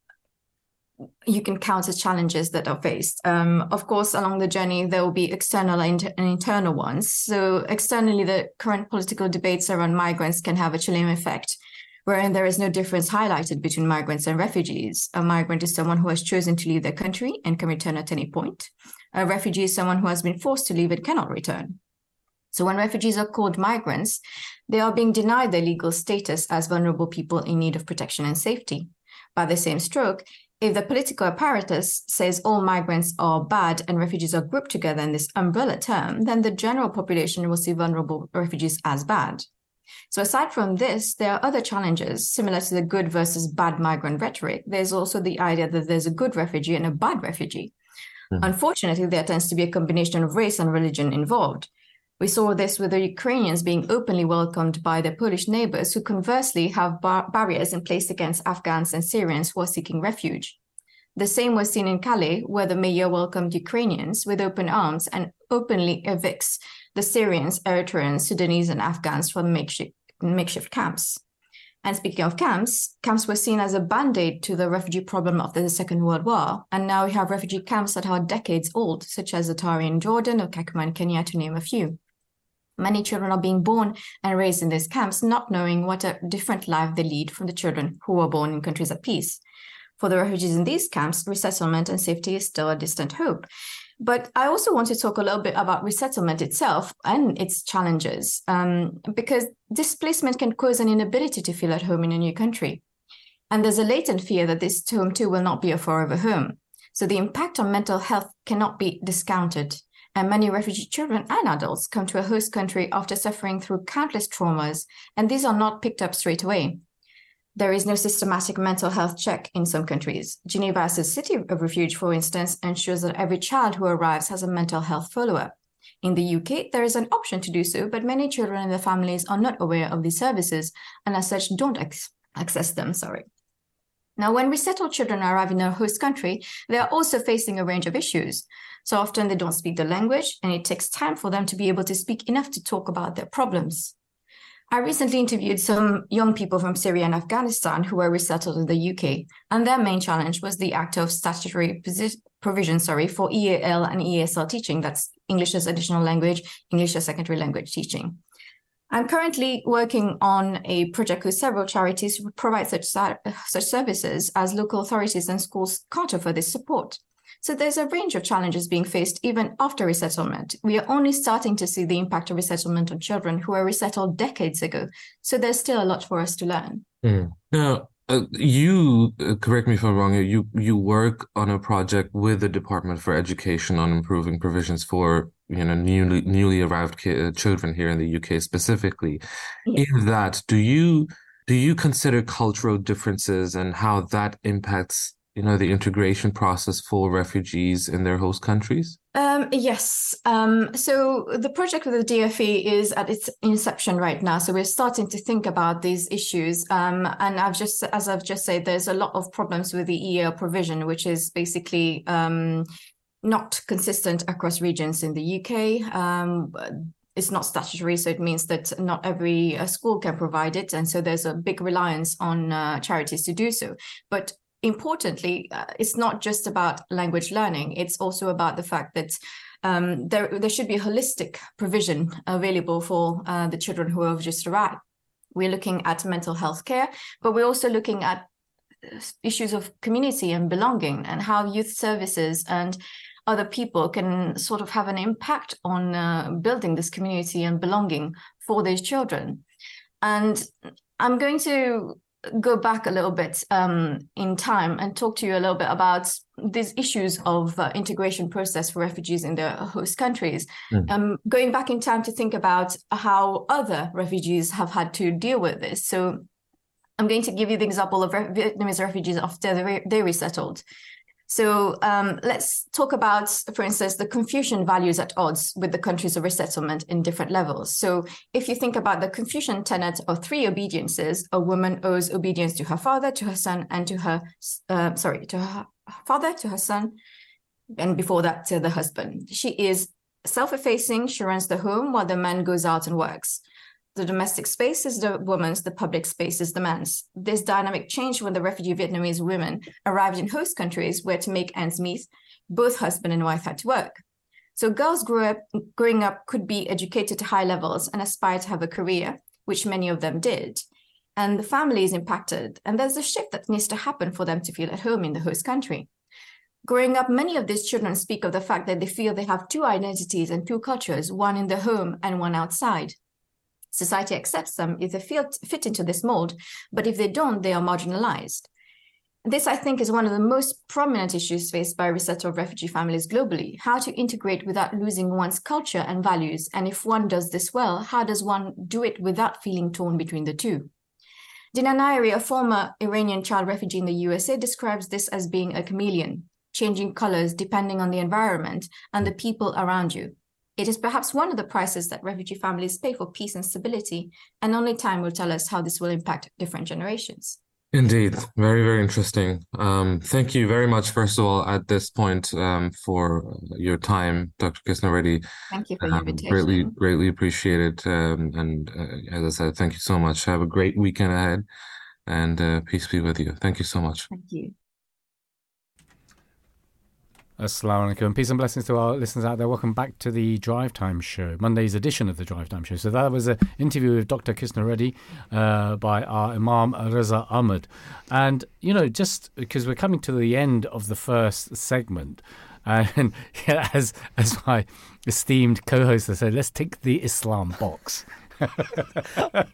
you can count as challenges that are faced. Um, of course, along the journey, there will be external and, internal ones. So, externally, the current political debates around migrants can have a chilling effect, wherein there is no difference highlighted between migrants and refugees. A migrant is someone who has chosen to leave their country and can return at any point. A refugee is someone who has been forced to leave and cannot return. So, when refugees are called migrants, they are being denied their legal status as vulnerable people in need of protection and safety. By the same stroke, if the political apparatus says all migrants are bad and refugees are grouped together in this umbrella term, then the general population will see vulnerable refugees as bad. So, aside from this, there are other challenges similar to the good versus bad migrant rhetoric. There's also the idea that there's a good refugee and a bad refugee. Mm-hmm. Unfortunately, there tends to be a combination of race and religion involved. We saw this with the Ukrainians being openly welcomed by their Polish neighbors, who conversely have bar- barriers in place against Afghans and Syrians who are seeking refuge. The same was seen in Calais, where the mayor welcomed Ukrainians with open arms and openly evicts the Syrians, Eritreans, Sudanese, and Afghans from makeshift, makeshift camps. And speaking of camps, camps were seen as a band aid to the refugee problem of the Second World War. And now we have refugee camps that are decades old, such as Zaatari in Jordan or Kakuma in Kenya, to name a few. Many children are being born and raised in these camps, not knowing what a different life they lead from the children who were born in countries at peace. For the refugees in these camps, resettlement and safety is still a distant hope. But I also want to talk a little bit about resettlement itself and its challenges, um, because displacement can cause an inability to feel at home in a new country. And there's a latent fear that this home too will not be a forever home. So the impact on mental health cannot be discounted. And many refugee children and adults come to a host country after suffering through countless traumas, and these are not picked up straight away. There is no systematic mental health check in some countries. Geneva, as a city of refuge, for instance, ensures that every child who arrives has a mental health follow up. In the UK, there is an option to do so, but many children and their families are not aware of these services and, as such, don't ex- access them. Sorry. Now, when resettled children arrive in a host country, they are also facing a range of issues. So often they don't speak the language, and it takes time for them to be able to speak enough to talk about their problems. I recently interviewed some young people from Syria and Afghanistan who were resettled in the UK, and their main challenge was the act of statutory provision, sorry, for EAL and ESL teaching. That's English as additional language, English as secondary language teaching. I'm currently working on a project with several charities who provide such, such services as local authorities and schools can't offer this support. So there's a range of challenges being faced even after resettlement. We are only starting to see the impact of resettlement on children who were resettled decades ago. So there's still a lot for us to learn. Mm. Now, uh, you uh, correct me if I'm wrong. You you work on a project with the Department for Education on improving provisions for you know newly newly arrived ki- uh, children here in the UK specifically. Yeah. In that, do you do you consider cultural differences and how that impacts you know, the integration process for refugees in their host countries? Um, yes. Um, so the project with the DFE is at its inception right now. So we're starting to think about these issues. Um, and I've just, as I've just said, there's a lot of problems with the EAL provision, which is basically um, not consistent across regions in the UK um, it's not statutory, so it means that not every uh, school can provide it, and so there's a big reliance on uh, charities to do so. But importantly, uh, it's not just about language learning. It's also about the fact that um, there there should be a holistic provision available for uh, the children who have just arrived. We're looking at mental health care, but we're also looking at uh, issues of community and belonging and how youth services and other people can sort of have an impact on uh, building this community and belonging for these children. And I'm going to go back a little bit um, in time and talk to you a little bit about these issues of uh, integration process for refugees in their host countries. Mm. Um, going back in time to think about how other refugees have had to deal with this. So I'm going to give you the example of Vietnamese refugees after they resettled. So um, let's talk about, for instance, the Confucian values at odds with the countries of resettlement in different levels. So if you think about the Confucian tenet of three obediences, a woman owes obedience to her father, to her son, and to her, uh, sorry, to her father, to her son, and before that to the husband. She is self-effacing. She runs the home while the man goes out and works. The domestic space is the woman's, the public space is the man's. This dynamic changed when the refugee Vietnamese women arrived in host countries where to make ends meet, both husband and wife had to work. So girls grew up, growing up could be educated to high levels and aspire to have a career, which many of them did. And the family is impacted, and there's a shift that needs to happen for them to feel at home in the host country. Growing up, many of these children speak of the fact that they feel they have two identities and two cultures, one in the home and one outside. Society accepts them if they feel, fit into this mold, but if they don't, they are marginalized. This, I think, is one of the most prominent issues faced by resettled refugee families globally how to integrate without losing one's culture and values. And if one does this well, how does one do it without feeling torn between the two? Dina Nayeri, a former Iranian child refugee in the USA, describes this as being a chameleon, changing colors depending on the environment and the people around you. It is perhaps one of the prices that refugee families pay for peace and stability, and only time will tell us how this will impact different generations. Indeed, very, very interesting. Um, thank you very much, first of all, at this point, um, for your time, Dr. Kistnareddy. Thank you for the um, invitation. Greatly, greatly appreciated. Um, and uh, as I said, thank you so much. Have a great weekend ahead. and uh, peace be with you. Thank you so much. Thank you. Assalamu alaikum. Peace and blessings to our listeners out there. Welcome back to the Drive Time Show, Monday's edition of the Drive Time Show. So that was an interview with Dr. Kistnareddy uh, by our Imam Reza Ahmed. And, you know, just because we're coming to the end of the first segment, and (laughs) yeah, as, as my esteemed co-host has said, let's tick the Islam box. (laughs) no,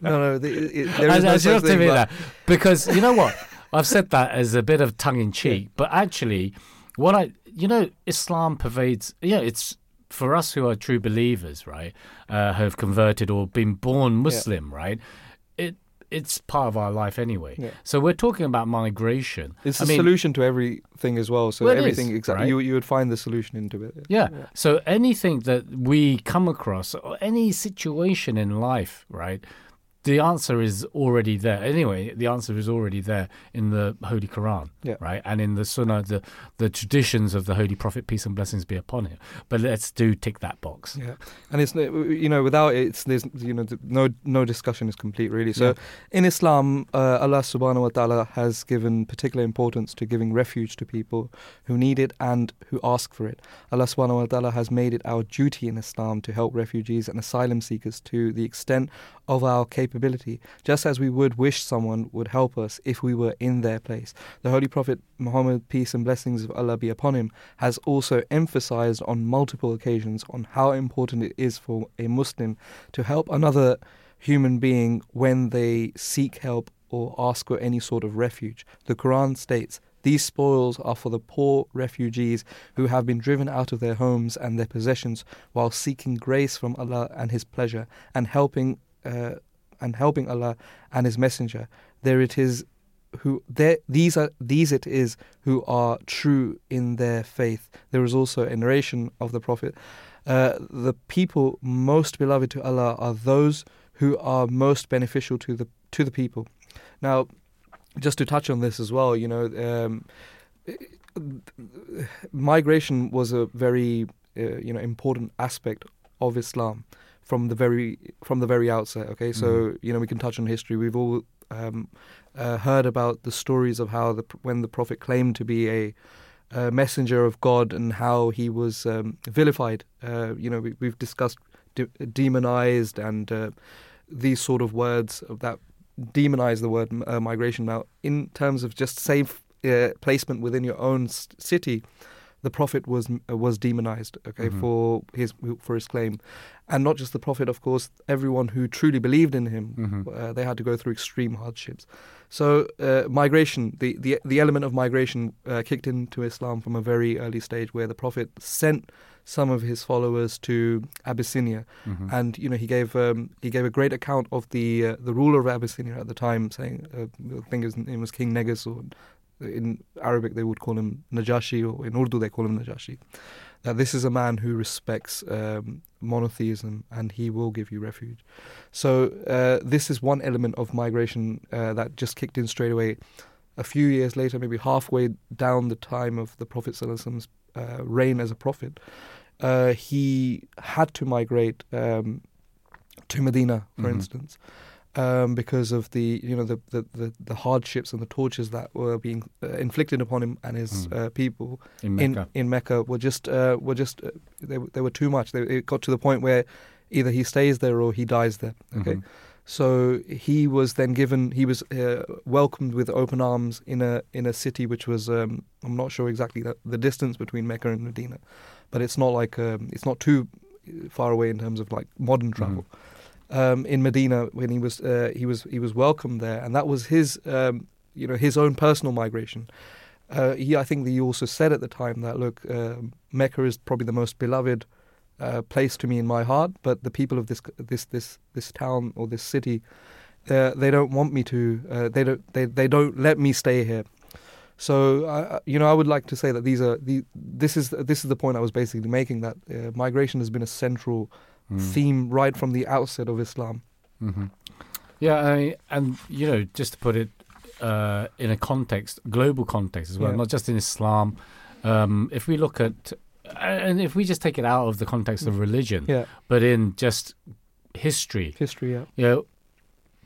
no, the, it, there I, is I just such have to thing. but- that because you know what I've said that as a bit of tongue in cheek, but actually, what I you know Islam pervades. Yeah, it's for us who are true believers, right? Uh, who have converted or been born Muslim, right? It it's part of our life anyway. Yeah. So we're talking about migration. It's I the mean, solution to everything as well. So Well, everything is, exactly right? you you would find the solution into it. Yeah. So anything that we come across, or any situation in life, right? The answer is already there. Anyway, the answer is already there in the Holy Quran, Yeah. right? And in the Sunnah, the, the traditions of the Holy Prophet, peace and blessings be upon him. But let's do tick that box. Yeah, and it's you know without it, it's there's you know no no discussion is complete really. So Yeah. in Islam, uh, Allah Subhanahu wa Taala has given particular importance to giving refuge to people who need it and who ask for it. Allah Subhanahu wa Taala has made it our duty in Islam to help refugees and asylum seekers to the extent of our capability, just as we would wish someone would help us if we were in their place. The Holy Prophet Muhammad, peace and blessings of Allah be upon him, has also emphasized on multiple occasions on how important it is for a Muslim to help another human being when they seek help or ask for any sort of refuge. The Quran states, these spoils are for the poor refugees who have been driven out of their homes and their possessions while seeking grace from Allah and His pleasure and helping uh, and helping Allah and His Messenger. There it is who there these are these it is who are true in their faith. There is also a narration of the Prophet. Uh, the people most beloved to Allah are those who are most beneficial to the to the people. Now, just to touch on this as well, you know, um, migration was a very uh, you know important aspect of Islam from the very from the very outset. Okay, so you know we can touch on history. We've all um, uh, heard about the stories of how the when the prophet claimed to be a, a messenger of God and how he was um, vilified. Uh, you know we, we've discussed de- demonized and uh, these sort of words that demonize the word uh, migration. Now, in terms of just safe uh, placement within your own city, the prophet was uh, was demonized. Okay, Mhm. for his for his claim, and not just the prophet. Of course, everyone who truly believed in him, Mhm. uh, they had to go through extreme hardships. So, uh, migration, the, the the element of migration, uh, kicked into Islam from a very early stage, where the prophet sent some of his followers to Abyssinia, Mhm. and you know he gave um, he gave a great account of the uh, the ruler of Abyssinia at the time, saying uh, I think his name was King Negus, or in Arabic they would call him Najashi, or in Urdu they call him Najashi. That this is a man who respects um, monotheism, and he will give you refuge. So uh, this is one element of migration uh, that just kicked in straight away. A few years later, maybe halfway down the time of the Prophet Sallallahu uh, reign as a prophet, uh, he had to migrate um, to Medina, for Mhm. instance, um, because of the you know the, the, the, the hardships and the tortures that were being uh, inflicted upon him and his Mm. uh, people in in Mecca. in Mecca were just uh, were just uh, they were- they were too much. They, it got to the point where either he stays there or he dies there. Okay, Mhm. so he was then given he was uh, welcomed with open arms in a in a city which was um, I'm not sure exactly the, the distance between Mecca and Medina, but it's not like um, it's not too far away in terms of like modern travel. Um, in Medina, when he was uh, he was he was welcomed there, and that was his um, you know his own personal migration. Uh, he I think he also said at the time that look, um Mecca is probably the most beloved uh, place to me in my heart, but the people of this this this this town or this city, uh, they don't want me to. Uh, they don't they they don't let me stay here. So uh, you know, I would like to say that these are the this is this is the point I was basically making that uh, migration has been a central Mm. theme right from the outset of Islam. hmm Yeah, I, and you know, just to put it uh, in a context, global context as well, Yeah. not just in Islam. Um, if we look at, and if we just take it out of the context of religion, Yeah, but in just history, history. Yeah, you know,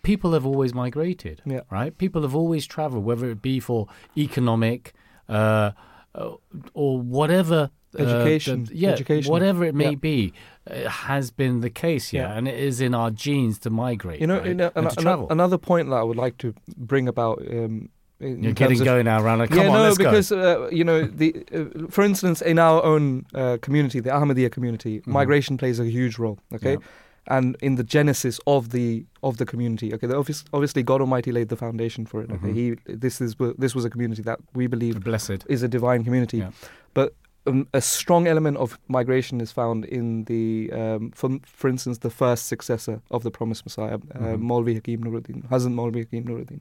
people have always migrated, Yeah. right? People have always traveled, whether it be for economic uh, uh, or whatever. uh, Education, the- yeah, educational. whatever it may Yeah. be, uh, has been the case, yeah, Yeah. and it is in our genes to migrate. You know, right? in and an- to travel. another point that I would like to bring about. Um, in You're getting of- going now, Rana. Come yeah, on, no, because uh, you know the, uh, for instance, in our own uh, community, the Ahmadiyya community, migration plays a huge role. Okay, Mm-hmm. Yeah. and in the genesis of the of the community. Okay, the obvious, obviously God Almighty laid the foundation for it. Okay, Mhm. He this is this was a community that we believe Blessed. is a divine community. Yeah. But um, a strong element of migration is found in the, um, for, for instance, the first successor of the promised Messiah, uh, Mhm. Maulvi Hakim Nuruddin, Hazrat Maulvi Hakim Nuruddin.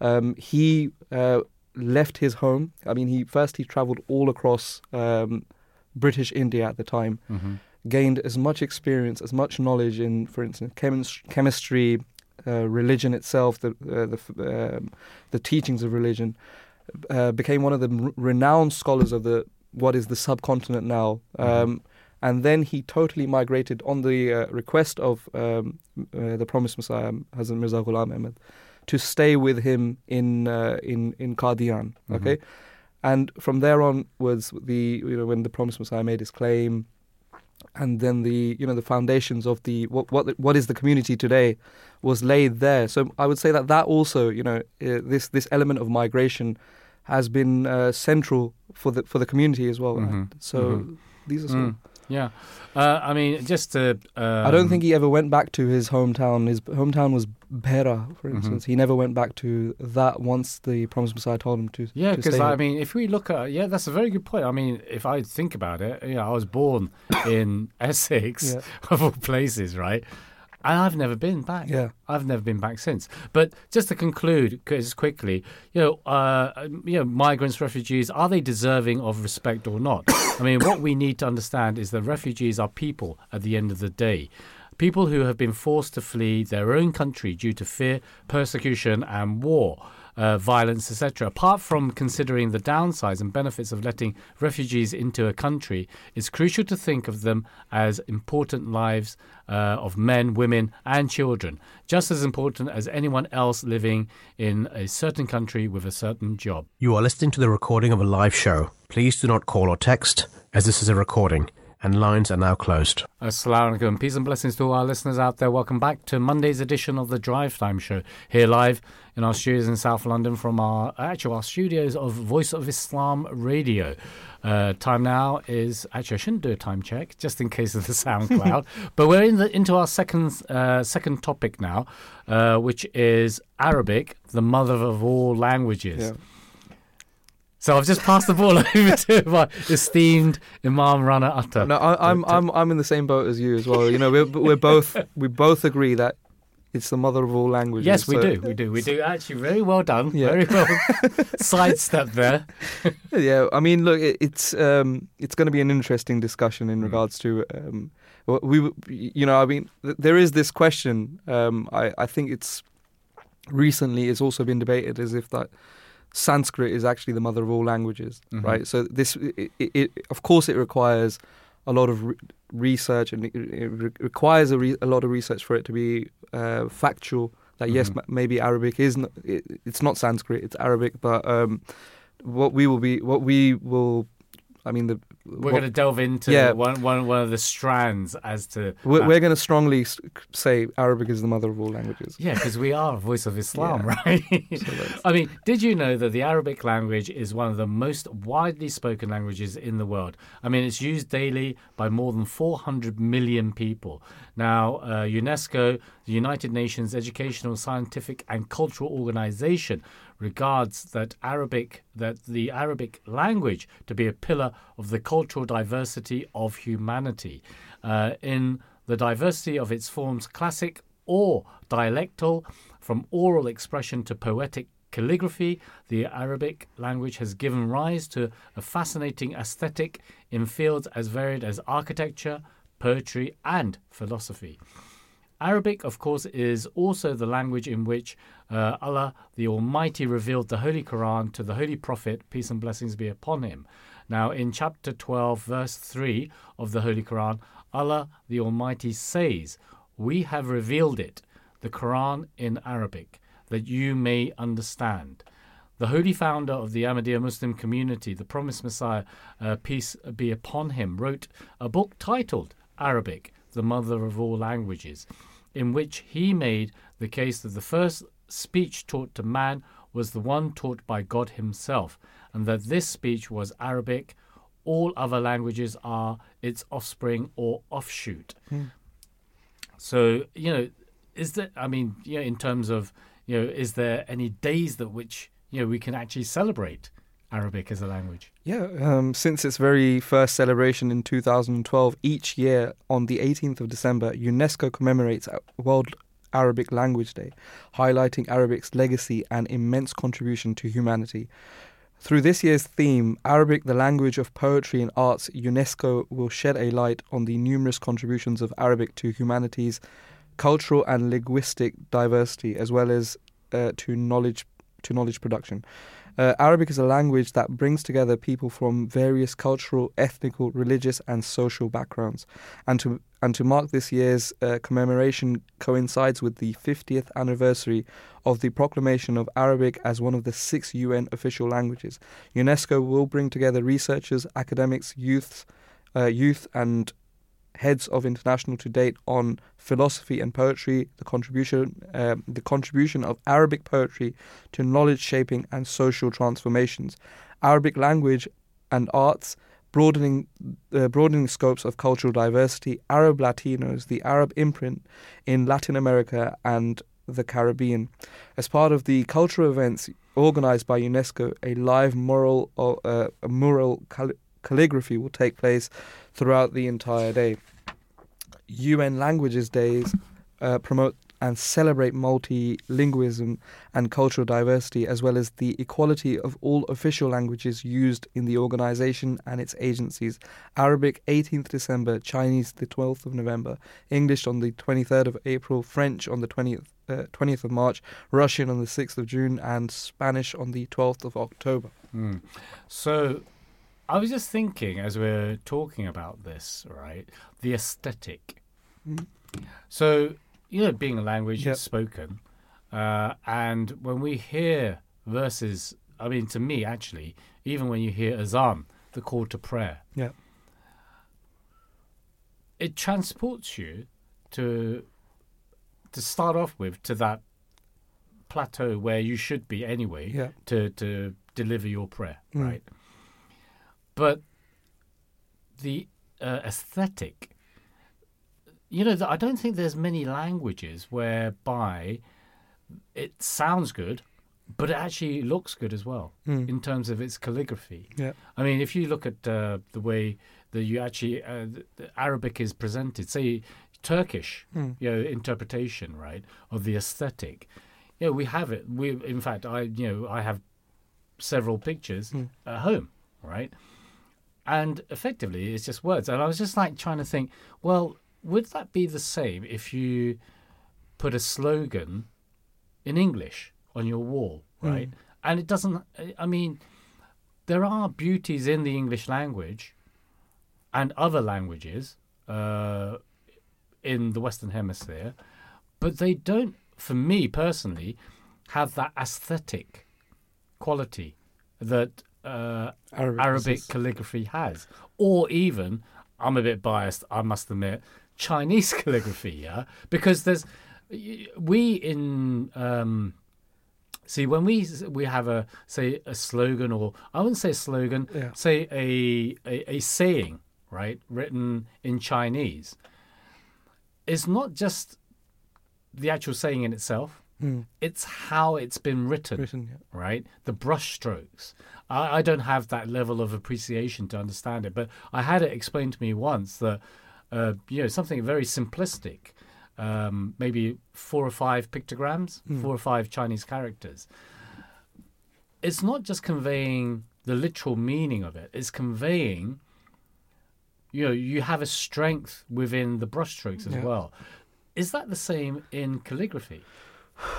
Um, he uh, left his home. I mean, he first he travelled all across um, British India at the time, hmm gained as much experience, as much knowledge in, for instance, chemis- chemistry, uh, religion itself, the uh, the um, the teachings of religion, uh, became one of the renowned scholars of the what is the subcontinent now. Um, And then he totally migrated on the uh, request of um, uh, the promised Messiah, Hazrat Mirza Ghulam Ahmad, to stay with him in uh, in in Qadian. Mhm. Okay, and from there on was the you know when the promised Messiah made his claim, and then the you know the foundations of the what what what is the community today was laid there. So I would say that that also you know uh, this this element of migration has been uh, central for the for the community as well. Mhm. And So Mhm. these are some. Mm. Yeah, uh, I mean, just to. Um, I don't think he ever went back to his hometown. His hometown was Bhera, for Mhm. instance. He never went back to that once the Promised Messiah told him to. Yeah, because I mean, if we look at yeah, that's a very good point. I mean, if I think about it, you know, I was born (coughs) in Essex, Yeah. of all places, right? And I've never been back. Yeah. I've never been back since. But just to conclude, just quickly, you know, uh, you know, migrants, refugees, are they deserving of respect or not? I mean, what we need to understand is that refugees are people at the end of the day. People who have been forced to flee their own country due to fear, persecution, and war, uh, violence, etc. Apart from considering the downsides and benefits of letting refugees into a country, it's crucial to think of them as important lives uh, of men, women, and children, just as important as anyone else living in a certain country with a certain job. You are listening to the recording of a live show. Please do not call or text, as this is a recording, and lines are now closed. Assalamu alaikum. Peace and blessings to all our listeners out there. Welcome back to Monday's edition of the Drive Time Show. Here live in our studios in South London from our actual our studios of Voice of Islam Radio. Uh, time now is actually I shouldn't do a time check just in case of the (laughs) SoundCloud, but we're in the into our second uh, second topic now, uh, which is Arabic, the mother of all languages. Yeah. So I've just passed the ball (laughs) over to my esteemed Imam Rana Ata. No, I, I'm to- to- I'm I'm in the same boat as you as well. You know, we're we're both we both agree that it's the mother of all languages. Yes, we so- do. We do. We do. Actually, very well done. Yeah. Very well (laughs) sidestep there. Yeah, I mean, look, it, it's um, it's going to be an interesting discussion in Mm. regards to um, we, you know, I mean, th- there is this question. Um, I I think it's recently it's also been debated as if that Sanskrit is actually the mother of all languages, Mhm. right? So this, it, it, of course, it requires a lot of re- research and it, it re- requires a, re- a lot of research for it to be uh, factual. That yes, Mhm. ma- maybe Arabic is not, it's not Sanskrit, it's Arabic, but um, what we will be, what we will, I mean, the We're going to delve into Yeah. one, one, one of the strands as to. we're, we're going to strongly say Arabic is the mother of all languages. Yeah, because we are a voice of Islam, Yeah. right? So I mean, did you know that the Arabic language is one of the most widely spoken languages in the world? I mean, it's used daily by more than 400 million people. Now, uh, UNESCO, the United Nations Educational, Scientific, and Cultural Organization, regards that Arabic, that the Arabic language, to be a pillar of the cultural diversity of humanity. Uh, in the diversity of its forms, classic or dialectal, from oral expression to poetic calligraphy, the Arabic language has given rise to a fascinating aesthetic in fields as varied as architecture, poetry, and philosophy. Arabic, of course, is also the language in which uh, Allah the Almighty revealed the Holy Quran to the Holy Prophet, peace and blessings be upon him. Now, in chapter 12, verse 3 of the Holy Quran, Allah the Almighty says, We have revealed it, the Quran in Arabic, that you may understand. The holy founder of the Ahmadiyya Muslim community, the promised Messiah, uh, peace be upon him, wrote a book titled Arabic, the mother of all languages, in which he made the case that the first speech taught to man was the one taught by God Himself, and that this speech was Arabic. All other languages are its offspring or offshoot. So, you know, is there, I mean, you know, in terms of, you know, is there any days that which, you know, we can actually celebrate Arabic as a language? Yeah, um, since its very first celebration in 2012, each year on the 18th of December, UNESCO commemorates World Arabic Language Day, highlighting Arabic's legacy and immense contribution to humanity. Through this year's theme, Arabic, the language of poetry and arts, UNESCO will shed a light on the numerous contributions of Arabic to humanity's cultural and linguistic diversity, as well as uh, to knowledge to knowledge production. Uh, Arabic is a language that brings together people from various cultural, ethnical, religious, and social backgrounds. And to and to mark this year's uh, commemoration coincides with the 50th anniversary of the proclamation of Arabic as one of the six UN official languages. UNESCO will bring together researchers, academics, youths, uh, youth, and heads of international to date on philosophy and poetry, the contribution, uh, the contribution of Arabic poetry to knowledge shaping and social transformations, Arabic language and arts, broadening uh, broadening scopes of cultural diversity, Arab Latinos, the Arab imprint in Latin America and the Caribbean. As part of the cultural events organized by UNESCO, a live moral uh, mural cal- calligraphy will take place throughout the entire day. UN Languages Days uh, promote and celebrate multilingualism and cultural diversity, as well as the equality of all official languages used in the organization and its agencies. Arabic, 18th December, Chinese, the 12th of November, English on the 23rd of April, French on the 20th, uh, 20th of March, Russian on the 6th of June, and Spanish on the 12th of October. Mm. So, I was just thinking as we're talking about this, right? The aesthetic. Mm. So, you know, being a language Yep. spoken, uh, and when we hear verses, I mean, to me, actually, even when you hear azan, the call to prayer, Yeah. it transports you to to start off with to that plateau where you should be anyway Yeah. to to deliver your prayer, Mm. right? But the uh, aesthetic, you know, I don't think there's many languages whereby it sounds good, but it actually looks good as well Mm. in terms of its calligraphy. Yeah. I mean, if you look at uh, the way that you actually uh, Arabic is presented, say Turkish, Mm. you know, interpretation, right, of the aesthetic. You know, we have it. We, in fact, I, you know, I have several pictures Mm. at home, right, and effectively, it's just words. And I was just like trying to think, well, would that be the same if you put a slogan in English on your wall, Mm. right? And it doesn't. I mean, there are beauties in the English language and other languages uh, in the Western Hemisphere, but they don't, for me personally, have that aesthetic quality that uh, Arabic, Arabic calligraphy has, or even I'm a bit biased, I must admit, Chinese (laughs) calligraphy. Yeah, because there's we in um, see when we we have a say a slogan or I wouldn't say a slogan, Yeah. say a, a a saying right written in Chinese. It's not just the actual saying in itself; Mm. it's how it's been written Written, yeah. right? The brush strokes. I, I don't have that level of appreciation to understand it, but I had it explained to me once that, uh, you know, something very simplistic, um, maybe four or five pictograms, Mm. four or five Chinese characters. It's not just conveying the literal meaning of it, it's conveying, you know, you have a strength within the brushstrokes as Yeah. well. Is that the same in calligraphy?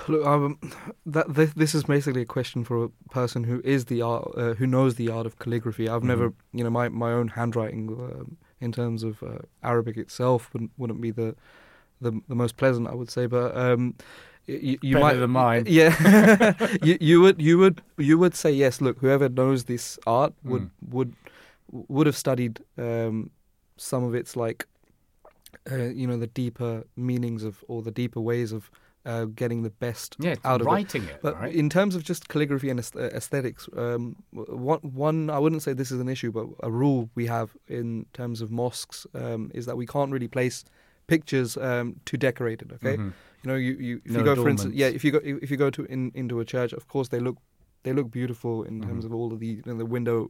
Look, um, that this, this is basically a question for a person who is the art, uh, who knows the art of calligraphy. I've never, you know, my, my own handwriting um, in terms of uh, Arabic itself wouldn't wouldn't be the the the most pleasant, I would say. But um, you, might than mine. Yeah, (laughs) (laughs) you, you would you would you would say yes. Look, whoever knows this art would Mm. would would have studied um, some of its like uh, you know the deeper meanings of or the deeper ways of uh, getting the best Yeah, out of it. writing it, But right? in terms of just calligraphy and uh, aesthetics, um, one, one I wouldn't say this is an issue, but a rule we have in terms of mosques um, is that we can't really place pictures um, to decorate it. Okay, Mhm. you know, you, you if No you go for instance, yeah, if you go if you go to in, into a church, of course they look they look beautiful in terms Mhm. of all of the you know, the window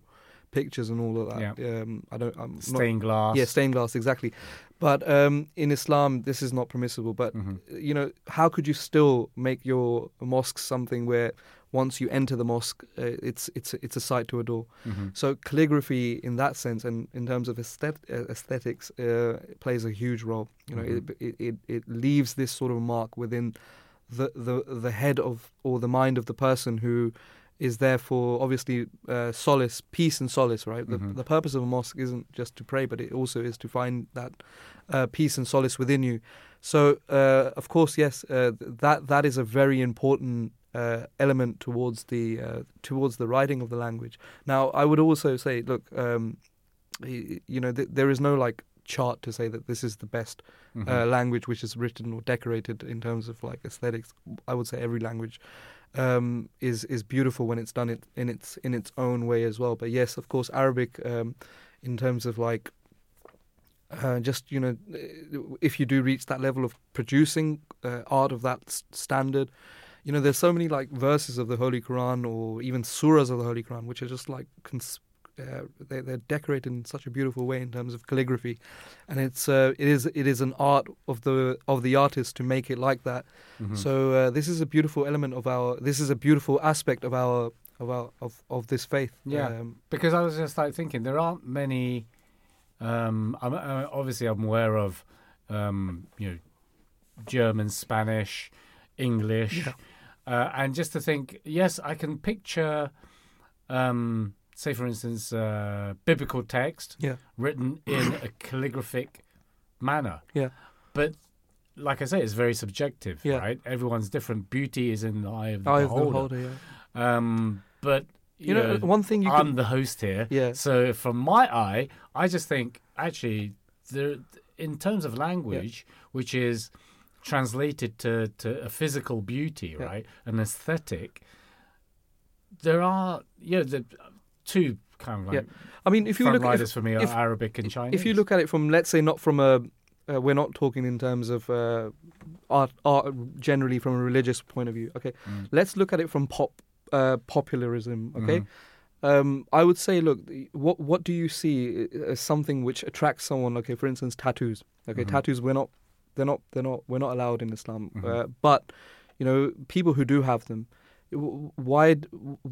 pictures and all of that. Um, I don't, I'm not, Stained glass. yeah, stained glass exactly. But um, in Islam, this is not permissible. But Mhm. you know, how could you still make your mosque something where once you enter the mosque, uh, it's it's it's a sight to adore. Mhm. So calligraphy, in that sense, and in terms of aesthet- uh, aesthetics, uh, plays a huge role. You know, Mhm. it, it it it leaves this sort of mark within the the the head of or the mind of the person who is there for obviously uh, solace, peace, and solace. Right. The the purpose of a mosque isn't just to pray, but it also is to find that uh, peace and solace within you. So, uh, of course, yes, uh, that that is a very important uh, element towards the uh, towards the writing of the language. Now, I would also say, look, um, you know, th- there is no like chart to say that this is the best Mhm. uh, language which is written or decorated in terms of like aesthetics. I would say every language um, is is beautiful when it's done it in its in its own way as well. But yes, of course, Arabic um, in terms of like uh, just you know, if you do reach that level of producing uh, art of that standard, you know, there's so many like verses of the Holy Quran or even surahs of the Holy Quran which are just like cons- uh, they, they're decorated in such a beautiful way in terms of calligraphy, and it's uh, it is it is an art of the of the artist to make it like that. Mhm. So uh, this is a beautiful element of our. This is a beautiful aspect of our of our of, of this faith. Yeah. Um, because I was just like thinking there aren't many. Um, I'm, i obviously I'm aware of, um, you know, German, Spanish, English, Yeah. uh, and just to think, yes, I can picture, um, say for instance, uh, biblical text Yeah. written in a calligraphic manner. Yeah. but like I say, it's very subjective, Yeah. right? Everyone's different. Beauty is in the eye of the eye of the beholder. beholder. Yeah. Um, but you, You know, know, one thing you I'm can. the host here. Yeah. So from my eye, I just think actually there, in terms of language, which is translated to, to a physical beauty, Yeah. right, an aesthetic, there are yeah the two kind of like I mean, if you look, riders if, for me are if- Arabic and Chinese. if you look at it from, let's say, not from a. Uh, we're not talking in terms of uh, art, art generally from a religious point of view. Okay, Mm. let's look at it from pop uh, popularism. Okay, Mhm. um, I would say, look, what what do you see as something which attracts someone? Okay, for instance, tattoos. Okay, Mhm. tattoos we're not, they're not, they're not, we're not allowed in Islam. Mhm. Uh, but you know, people who do have them, why?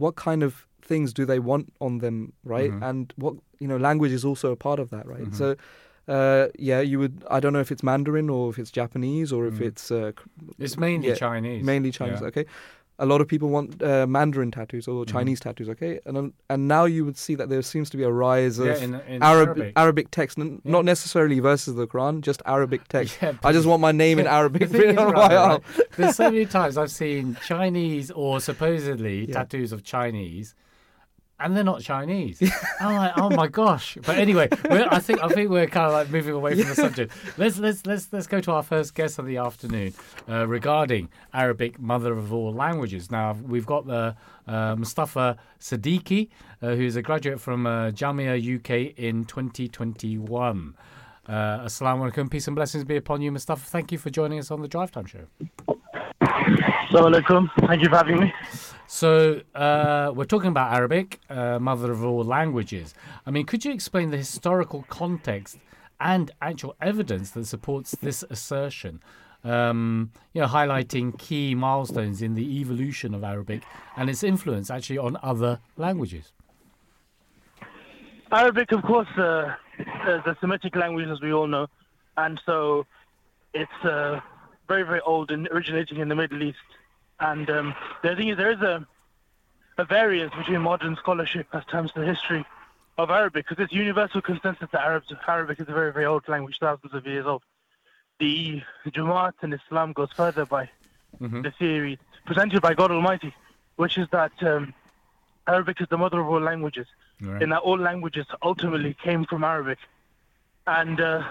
What kind of things do they want on them, right? Mhm. And what you know, language is also a part of that, right? Mhm. So. Uh, yeah, you would. I don't know if it's Mandarin or if it's Japanese or if Mm. it's uh, it's mainly yeah, Chinese. mainly Chinese. Yeah. Okay, a lot of people want uh, Mandarin tattoos or Mhm. Chinese tattoos. Okay, and and now you would see that there seems to be a rise of Yeah, in, in Arab Arabic. Arabic text, n- Yeah. not necessarily verses of the Quran, just Arabic (laughs) text. Yeah, I just want my name in Arabic the written on right, my arm. right, There's so many times I've seen Chinese or supposedly Yeah. tattoos of Chinese, and they're not Chinese. I'm like, oh my (laughs) gosh! But anyway, we're, I think I think we're kind of like moving away from the subject. Let's let's let's let's go to our first guest of the afternoon uh, regarding Arabic, mother of all languages. Now we've got the uh, Mustafa Siddiqui, uh, who's a graduate from uh, Jamia UK in 2021. Uh, Assalamu alaikum, peace and blessings be upon you, Mustafa. Thank you for joining us on the Drive Time Show. Assalamu alaikum. Thank you for having me. So, uh, we're talking about Arabic, uh, mother of all languages. I mean, could you explain the historical context and actual evidence that supports this assertion? Um, you know, highlighting key milestones in the evolution of Arabic and its influence actually on other languages. Arabic, of course, uh, is a Semitic language, as we all know, and so it's uh, very, very old and originating in the Middle East. And um, the thing is, there is a, a variance between modern scholarship as terms to the history of Arabic, because it's universal consensus that Arabs, Arabic is a very, very old language, thousands of years old. the Jamaat and Islam goes further by Mhm. the theory presented by God Almighty, which is that um, Arabic is the mother of all languages, Right. and that all languages ultimately came from Arabic. And uh,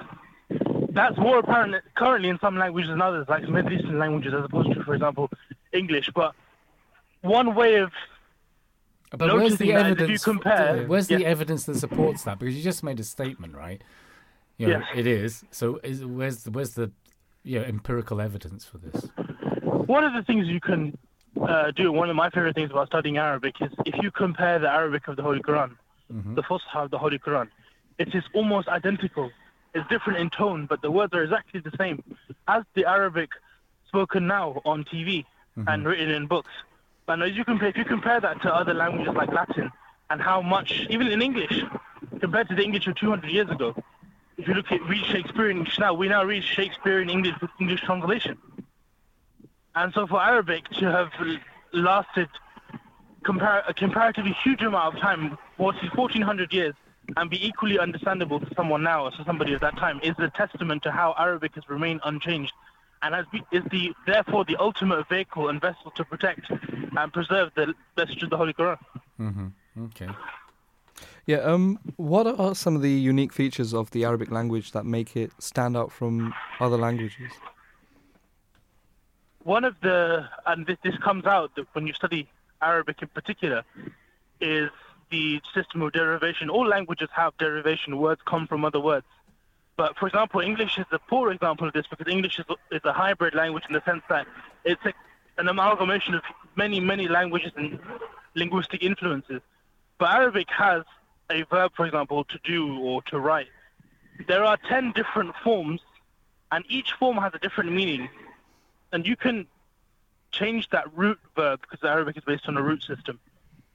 that's more apparent currently in some languages than others, like Middle Eastern languages, as opposed to, for example, English. But one way of But where's the noticing that is if evidence? you compare- where's the Yeah. evidence that supports that? Because you just made a statement, right? You know, Yes. it is. So, is, where's the, where's the you know, empirical evidence for this? one of the things you can uh, do, one of my favorite things about studying Arabic is if you compare the Arabic of the Holy Quran, the Fusha of the Holy Quran, it is almost identical. It's different in tone, but the words are exactly the same as the Arabic spoken now on TV Mm-hmm. and written in books. And as you compare, if you compare that to other languages like Latin and how much, even in English, compared to the English of 200 years ago, if you look at read Shakespeare in English now, we now read Shakespeare in English with English translation. And so for Arabic to have lasted compar- a comparatively huge amount of time, 40, 1400 years, and be equally understandable to someone now as to somebody of that time is a testament to how Arabic has remained unchanged and has be, is the therefore the ultimate vehicle and vessel to protect and preserve the message of the Holy Quran. Okay. Yeah. Um. What are some of the unique features of the Arabic language that make it stand out from other languages? one of the and this, this comes out that when you study Arabic in particular is the system of derivation. All languages have derivation. Words come from other words. But for example, English is a poor example of this because English is, is a hybrid language in the sense that it's a, an amalgamation of many, many languages and linguistic influences. But Arabic has a verb, for example, to do or to write. There are 10 different forms, and each form has a different meaning and you can change that root verb because Arabic is based on a root system,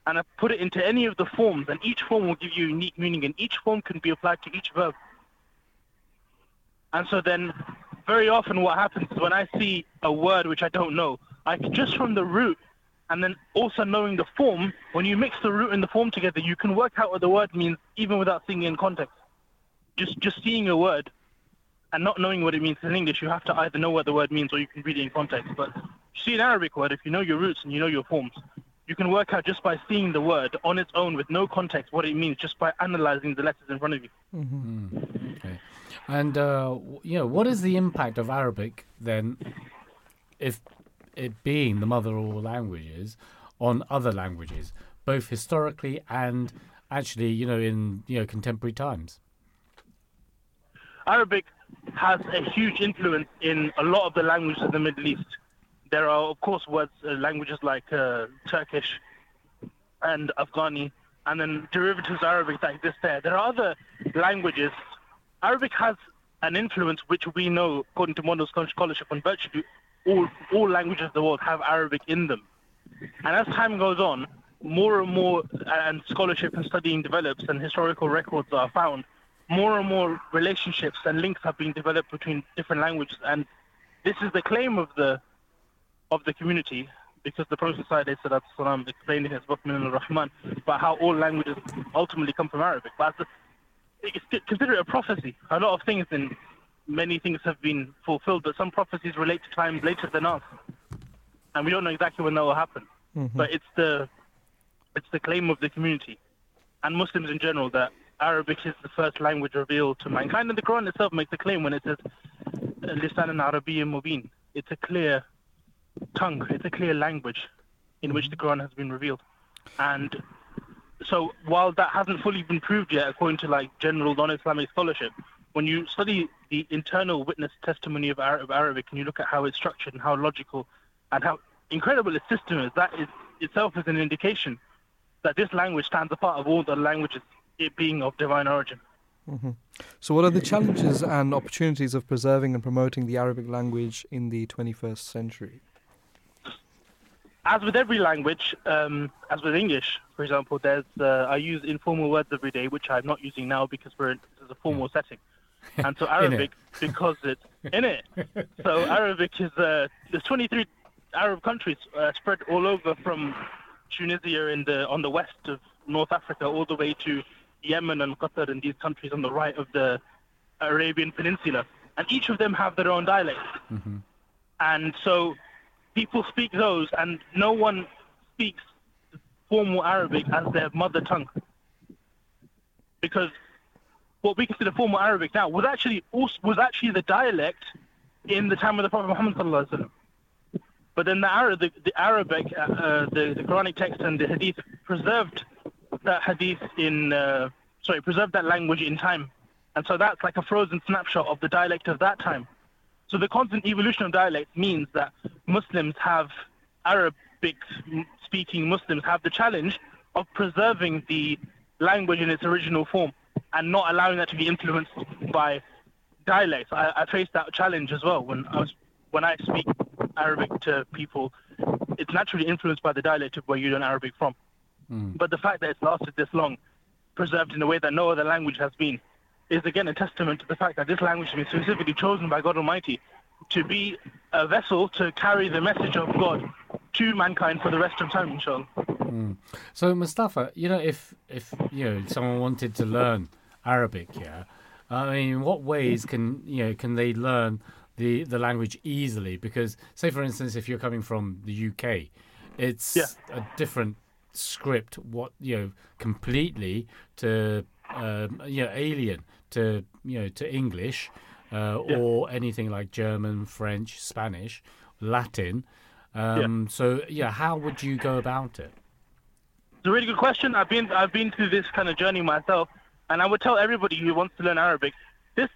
and I put it into any of the forms, and each form will give you a unique meaning, and each form can be applied to each verb. And so then, very often, what happens is when I see a word which I don't know, I can just from the root, and then also knowing the form, when you mix the root and the form together, you can work out what the word means even without seeing it in context. Just just seeing a word and not knowing what it means in English, you have to either know what the word means or you can read it in context. But you see an Arabic word, if you know your roots and you know your forms, you can work out just by seeing the word on its own with no context what it means just by analyzing the letters in front of you. Okay. And uh, you know, what is the impact of Arabic then, if it being the mother of all languages, on other languages, both historically and actually, you know, in you know contemporary times? Arabic has a huge influence in a lot of the languages of the Middle East. There are, of course, words, uh, languages like uh, Turkish and Afghani, and then derivatives of Arabic that exist there. There are other languages. Arabic has an influence which we know, according to modern scholarship, on virtually all, all languages of the world have Arabic in them. And as time goes on, more and more, and scholarship and studying develops, and historical records are found, more and more relationships and links have been developed between different languages. And this is the claim of the of the community, because the Prophet ﷺ explained in his book Minanur Rahman about how all languages ultimately come from Arabic. But it's consider it a prophecy. A lot of things and many things have been fulfilled, but some prophecies relate to times later than us, and we don't know exactly when that will happen. Mm-hmm. But it's the it's the claim of the community and Muslims in general that Arabic is the first language revealed to mankind, and the Quran itself makes the claim when it says "Lisan Arabiyyun Mubin." It's a clear tongue. It's a clear language in which the mm-hmm. Quran has been revealed, and so while that hasn't fully been proved yet, according to like general non-Islamic scholarship, when you study the internal witness testimony of Arab, Arabic and you look at how it's structured and how logical and how incredible its system is, that is itself is an indication that this language stands apart of all the languages, it being of divine origin. Mm-hmm. So, what are the challenges and opportunities of preserving and promoting the Arabic language in the 21st century? As with every language, um, as with English, for example, there's uh, I use informal words every day, which I'm not using now because we're in this is a formal setting, (laughs) and so Arabic because it's in it. So Arabic is uh, there's 23 Arab countries uh, spread all over from Tunisia in the on the west of North Africa all the way to Yemen and Qatar and these countries on the right of the Arabian Peninsula. and each of them have their own dialect. And so people speak those, and no one speaks formal Arabic as their mother tongue. Because what we consider formal Arabic now was actually also, was actually the dialect in the time of the Prophet Muhammad sallallahu. But then the, Ara- the, the Arabic, uh, uh, the, the Quranic text and the Hadith preserved that Hadith in, uh, sorry, preserved that language in time, and so that's like a frozen snapshot of the dialect of that time. So the constant evolution of dialect means that Muslims have Arabic-speaking Muslims have the challenge of preserving the language in its original form and not allowing that to be influenced by dialects. I, I faced that challenge as well when I was when I speak Arabic to people. It's naturally influenced by the dialect of where you learn Arabic from. Mm. But the fact that it's lasted this long, preserved in a way that no other language has been, is again a testament to the fact that this language has been specifically chosen by God Almighty to be a vessel to carry the message of God to mankind for the rest of time, inshallah. So Mustafa, you know, if if you know someone wanted to learn Arabic, yeah, I mean, in what ways can you know can they learn the the language easily? Because say, for instance, if you're coming from the UK, it's Yeah. a different script. What you know, completely to um, you know alien to you know to English uh, Yeah. or anything like German, French, Spanish, Latin. Um, So yeah, how would you go about it? It's a really good question. I've been I've been through this kind of journey myself, and I would tell everybody who wants to learn Arabic. This,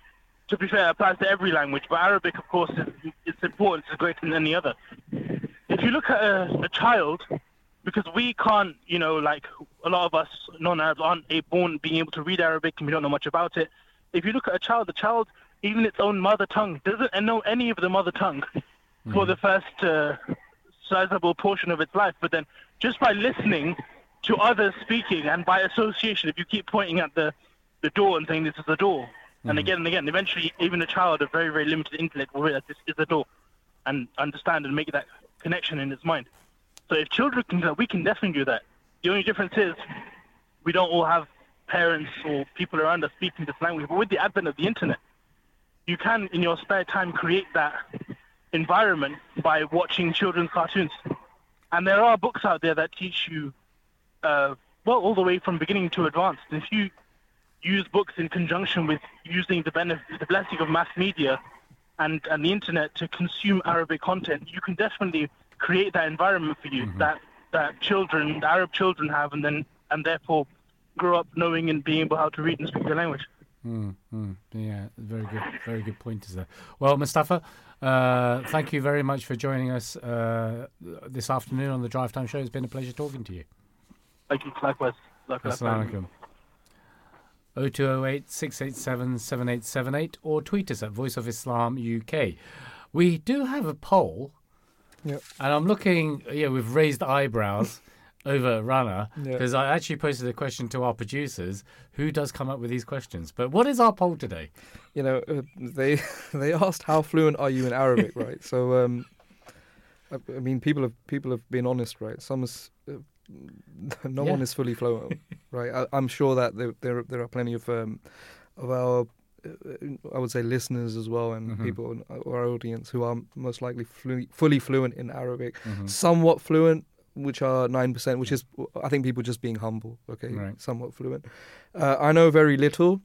to be fair, applies to every language, but Arabic, of course, is it's important. is greater than any other. If you look at a, a child, because we can't, you know, like a lot of us non-Arabs aren't born being able to read Arabic and we don't know much about it. If you look at a child, the child, even its own mother tongue, doesn't know any of the mother tongue for the first uh, sizable portion of its life. But then, just by listening to others speaking and by association, if you keep pointing at the, the door and saying this is the door, and again and again, eventually, even a child of very, very limited intellect will realize this is the door and understand and make that connection in its mind. So if children can do that, we can definitely do that. The only difference is we don't all have parents or people around us speaking this language. But with the advent of the internet, you can, in your spare time, create that environment by watching children's cartoons. And there are books out there that teach you, uh, well, all the way from beginning to advanced. If you use books in conjunction with using the benefit, the blessing of mass media and, and the internet to consume Arabic content, you can definitely create that environment for you that, that children, the Arab children have, and then and therefore grow up knowing and being able how to read and speak the language. Mm, mm, yeah, very good, very good pointers there. Well, Mustafa, uh, thank you very much for joining us uh, this afternoon on the Drive Time Show. It's been a pleasure talking to you. Thank you. Likewise. Likewise. Assalamu alaikum. 0208 687 7878 or tweet us at Voice of Islam UK. We do have a poll, Yep. and I'm looking, yeah, with raised eyebrows (laughs) over Rana Yeah. because I actually posted a question to our producers who does come up with these questions. But what is our poll today? you know, uh, they (laughs) they asked how fluent are you in Arabic, (laughs) right? So, um, I, I mean, people have people have been honest, right? Some is, uh, (laughs) no Yeah. one is fully fluent, right? I, I'm sure that there there, there are plenty of um, of our uh, I would say listeners as well and Mhm. people in our audience who are most likely flu- fully fluent in Arabic, Mhm. somewhat fluent, which are nine percent, which is I think people just being humble. Okay, Right. somewhat fluent. Uh, I know very little.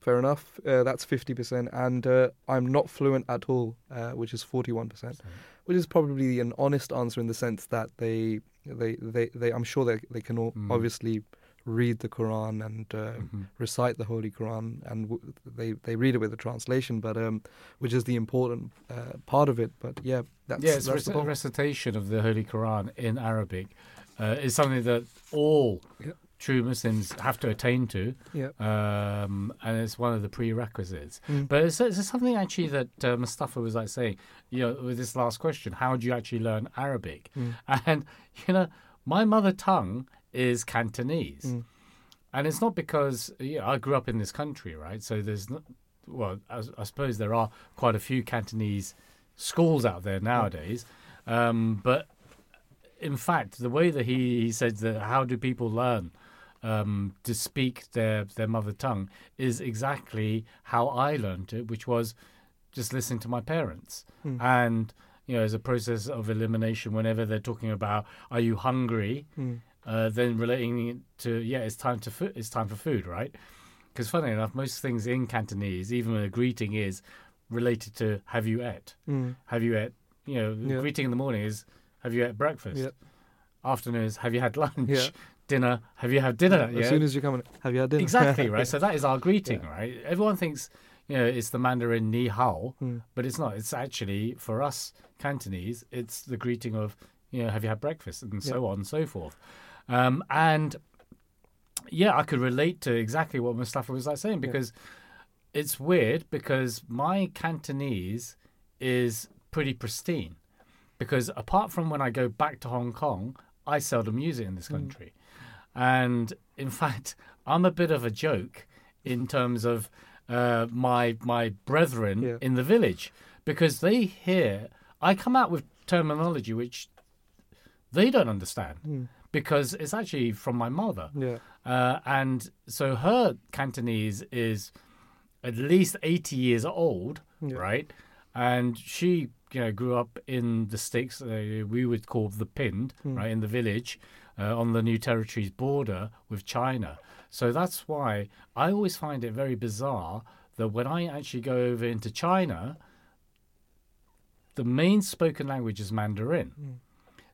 Fair enough. Uh, that's fifty percent, and uh, I'm not fluent at all, uh, which is forty-one percent, which is probably an honest answer in the sense that they, they, they, they I'm sure they they can all Mm. obviously read the Quran and uh, Mhm. recite the Holy Quran, and w- they they read it with a translation, but um, which is the important uh, part of it. But yeah, that's yeah, it's that's the rec- recitation of the Holy Quran in Arabic uh, is something that all Yeah. true Muslims have to attain to, yeah. um, and it's one of the prerequisites. Mm. But it's, it's something actually that uh, Mustafa was like saying, you know, with this last question, how do you actually learn Arabic? Mm. And (laughs) you know, my mother tongue is Cantonese, Mm. and it's not because you know, I grew up in this country, right? So there's not. Well, I, I suppose there are quite a few Cantonese schools out there nowadays, um, but in fact, the way that he, he said that how do people learn um, to speak their their mother tongue is exactly how I learned it, which was just listening to my parents, Mm. and you know, as a process of elimination, whenever they're talking about "Are you hungry?" Mm. Uh, then relating to yeah, it's time to food. It's time for food, right? Because funny enough, most things in Cantonese, even a greeting, is related to "Have you ate?" Mm. Have you ate? You know, Yeah. greeting in the morning is "Have you ate breakfast?" Yeah. Afternoon is "Have you had lunch?" Yeah. Dinner, "Have you had dinner?" As soon as you come in, have you had dinner? exactly right. (laughs) So that is our greeting, right? Everyone thinks you know it's the Mandarin ni hao, Mm. but it's not. It's actually for us Cantonese, it's the greeting of you know have you had breakfast and so on and so forth. Um, and yeah, I could relate to exactly what Mustafa was like saying because it's weird because my Cantonese is pretty pristine because apart from when I go back to Hong Kong, I seldom use it in this country. And in (laughs) fact, I'm a bit of a joke in terms of uh, my my brethren Yeah. in the village because they hear I come out with terminology which they don't understand because it's actually from my mother. Yeah. Uh, and so her Cantonese is at least 80 years old, Yeah. right? And she, you know, grew up in the sticks, uh, we would call the pinned, Hmm. right, in the village uh, on the New Territories border with China. So that's why I always find it very bizarre that when I actually go over into China, the main spoken language is Mandarin.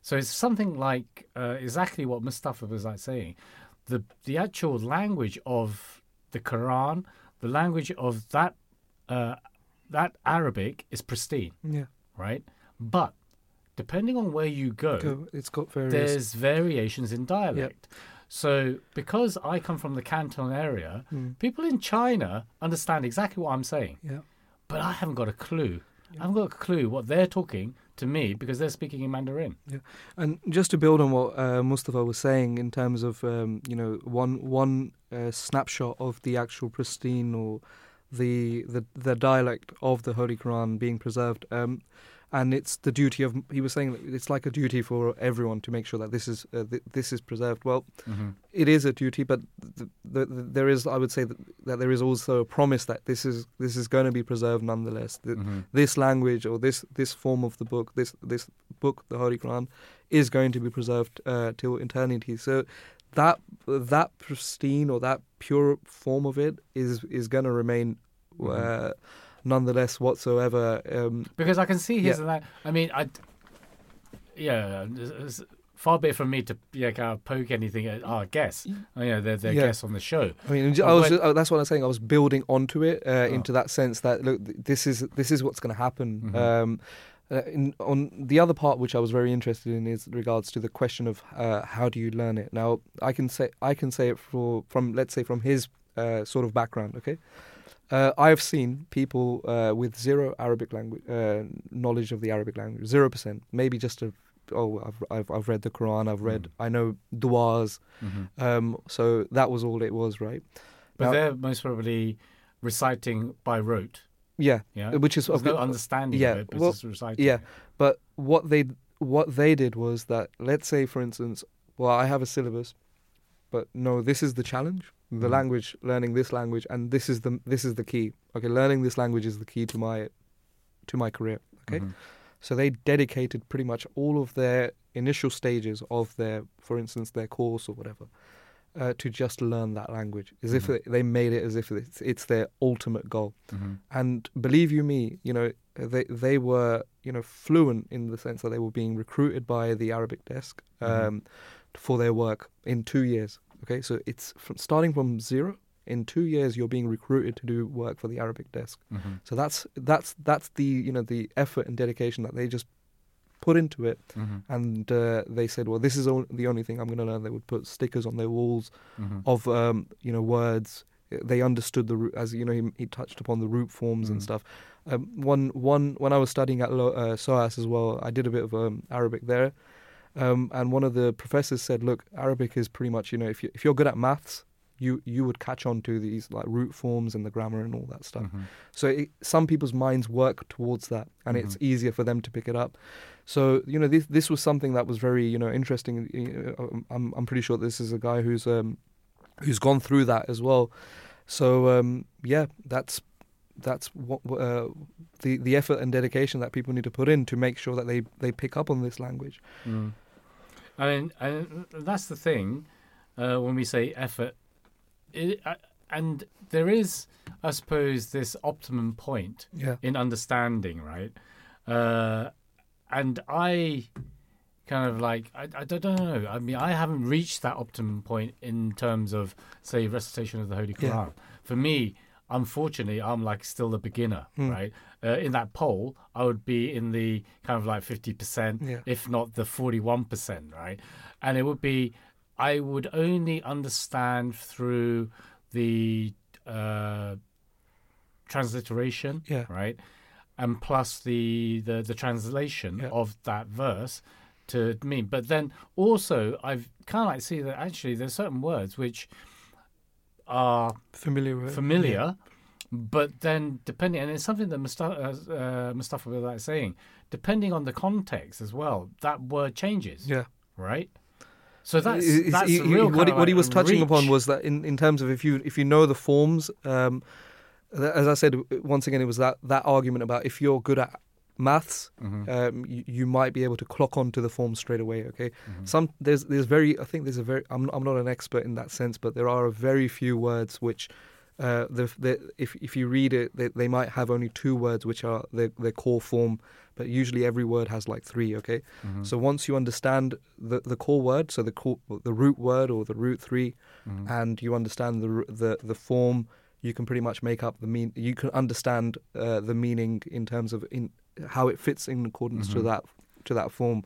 So it's something like uh, exactly what Mustafa was like saying. The the actual language of the Quran, the language of that uh, that Arabic is pristine, Yeah. right? But depending on where you go, it's got various. there's variations in dialect. So because I come from the Canton area, Hmm. people in China understand exactly what I'm saying Yeah. but I haven't got a clue. I haven't got a clue what they're talking to me because they're speaking in Mandarin. Yeah, And just to build on what uh, Mustafa was saying in terms of um, you know one one uh, snapshot of the actual pristine or the the the dialect of the Holy Quran being preserved, um, and it's the duty of he was saying that it's like a duty for everyone to make sure that this is uh, th- this is preserved. Well, it is a duty, but th- th- th- there is I would say that, that there is also a promise that this is this is going to be preserved nonetheless. That this language or this this form of the book, this this book, the Holy Quran, is going to be preserved uh, till eternity. So that that pristine or that pure form of it is is going to remain uh, nonetheless whatsoever. Um, Because I can see his Yeah. that. I mean, I. Yeah, it's- it's far be it from me to yeah, kind of poke anything at our guests. Oh, yeah, they're, they're Yeah. guests on the show. I mean, I was, when- uh, that's what I'm saying. I was building onto it uh, Oh. into that sense that look, this is this is what's going to happen. Mhm. Um, uh, in, on the other part, which I was very interested in, is regards to the question of uh, how do you learn it. Now, I can say I can say it for from let's say from his uh, sort of background. Okay, uh, I've seen people uh, with zero Arabic language uh, knowledge of the Arabic language, zero percent, maybe just a oh I've, I've I've read the Quran, I've read Mm. I know duas, Mhm. um, so that was all it was, right? But Now- they're most probably reciting by rote. Yeah, Yeah, which is There's no understanding yeah, of it, but well, it's just reciting. yeah. But what they what they did was that let's say for instance, well I have a syllabus, but no, this is the challenge. The Mhm. language, learning this language, and this is the this is the key. Okay, learning this language is the key to my to my career. Okay, Mhm. so they dedicated pretty much all of their initial stages of their, for instance, their course or whatever, uh, to just learn that language, as if Mhm. it, they made it as if it's, it's their ultimate goal. Mhm. And believe you me, you know, they they were you know fluent in the sense that they were being recruited by the Arabic desk um, Mhm. for their work in two years. Okay, so it's from starting from zero. In two years, you're being recruited to do work for the Arabic desk. Mhm. So that's that's that's the you know the effort and dedication that they just put into it. Mhm. And uh, they said, well, this is all, the only thing I'm going to learn. They would put stickers on their walls Mhm. of um, you know words. They understood the root, as you know he, he touched upon the root forms and Mm. stuff. Um, one one when I was studying at Lo- uh, SOAS as well, I did a bit of um, Arabic there, um, and one of the professors said, "Look, Arabic is pretty much you know if you if you're good at maths." You, you would catch on to these like root forms and the grammar and all that stuff. Mhm. So it, some people's minds work towards that, and it's Mhm. easier for them to pick it up. So you know, this this was something that was very you know interesting. I'm I'm pretty sure this is a guy who's um who's gone through that as well. So um yeah, that's that's what uh, the the effort and dedication that people need to put in to make sure that they they pick up on this language. Mm. I mean, and that's the thing uh, when we say effort, it, uh, and there is, I suppose, this optimum point Yeah. in understanding, right? Uh, and I kind of like I, I don't know. I mean, I haven't reached that optimum point in terms of say recitation of the Holy Yeah. Quran. For me, unfortunately, I'm like still a beginner, Hmm. right? Uh, in that poll, I would be in the kind of like fifty percent, Yeah. if not the forty-one percent, right? And it would be I would only understand through the uh, transliteration, Yeah. right, and plus the the, the translation Yeah. of that verse to mean. But then also, I've kind of like see that actually there's certain words which are Familiar with familiar, but then depending, and it's something that Mustafa, uh, Mustafa was like saying, depending on the context as well, that word changes, Yeah. right? So that's It's- that's he- a he- real what, he, of what he was touching upon was that in, in terms of if you if you know the forms, um, th- as I said once again, it was that that argument about if you're good at maths, Mhm. um, you, you might be able to clock onto the form straight away. Okay, Mm-hmm. some there's there's very I think there's a very I'm I'm not an expert in that sense, but there are a very few words which. Uh, the, the, if if you read it, they, they might have only two words which are their, their core form, but usually every word has like three. Okay, Mm-hmm. so once you understand the, the core word, so the core, the root word or the root 3 Mm-hmm. and you understand the the the form, you can pretty much make up the mean. You can understand uh, the meaning in terms of in how it fits in accordance to Mhm. that to that form.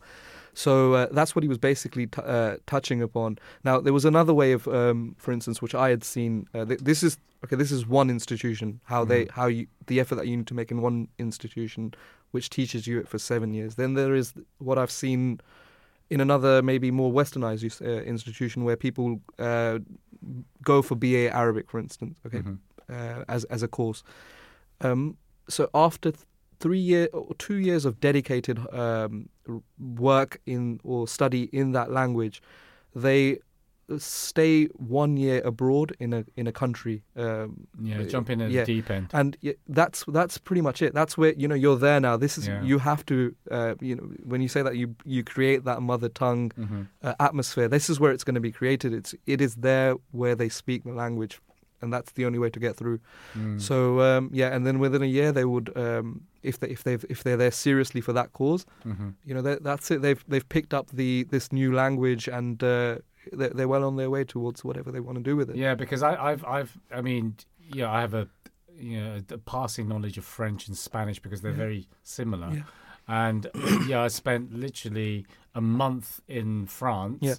So uh, that's what he was basically t- uh, touching upon. Now there was another way of, um, for instance, which I had seen. Uh, th- this is okay. This is one institution. How they Mhm. how you the effort that you need to make in one institution, which teaches you it for seven years. Then there is what I've seen in another maybe more westernized uh, institution where people uh, go for BA Arabic, for instance. Okay, Mhm. uh, as as a course. Um, so after th- three year or two years of dedicated um, work in or study in that language, they stay one year abroad in a in a country. Um, yeah, jump in at yeah. the deep end. and that's that's pretty much it. That's where you know you're there now. This is Yeah. you have to uh, you know when you say that you you create that mother tongue hmm uh, atmosphere. This is where it's going to be created. It's it is there where they speak the language, and that's the only way to get through. Mm. So um, yeah, and then within a year they would um, if they if they if they're there seriously for that cause, hmm you know that, that's it. They've they've picked up the this new language and uh, they're, they're well on their way towards whatever they want to do with it. Yeah, because I, I've, I've, I mean, yeah, I have a, you know, a passing knowledge of French and Spanish because they're Yeah. very similar. Yeah. And (clears throat) yeah, I spent literally a month in France. Yeah.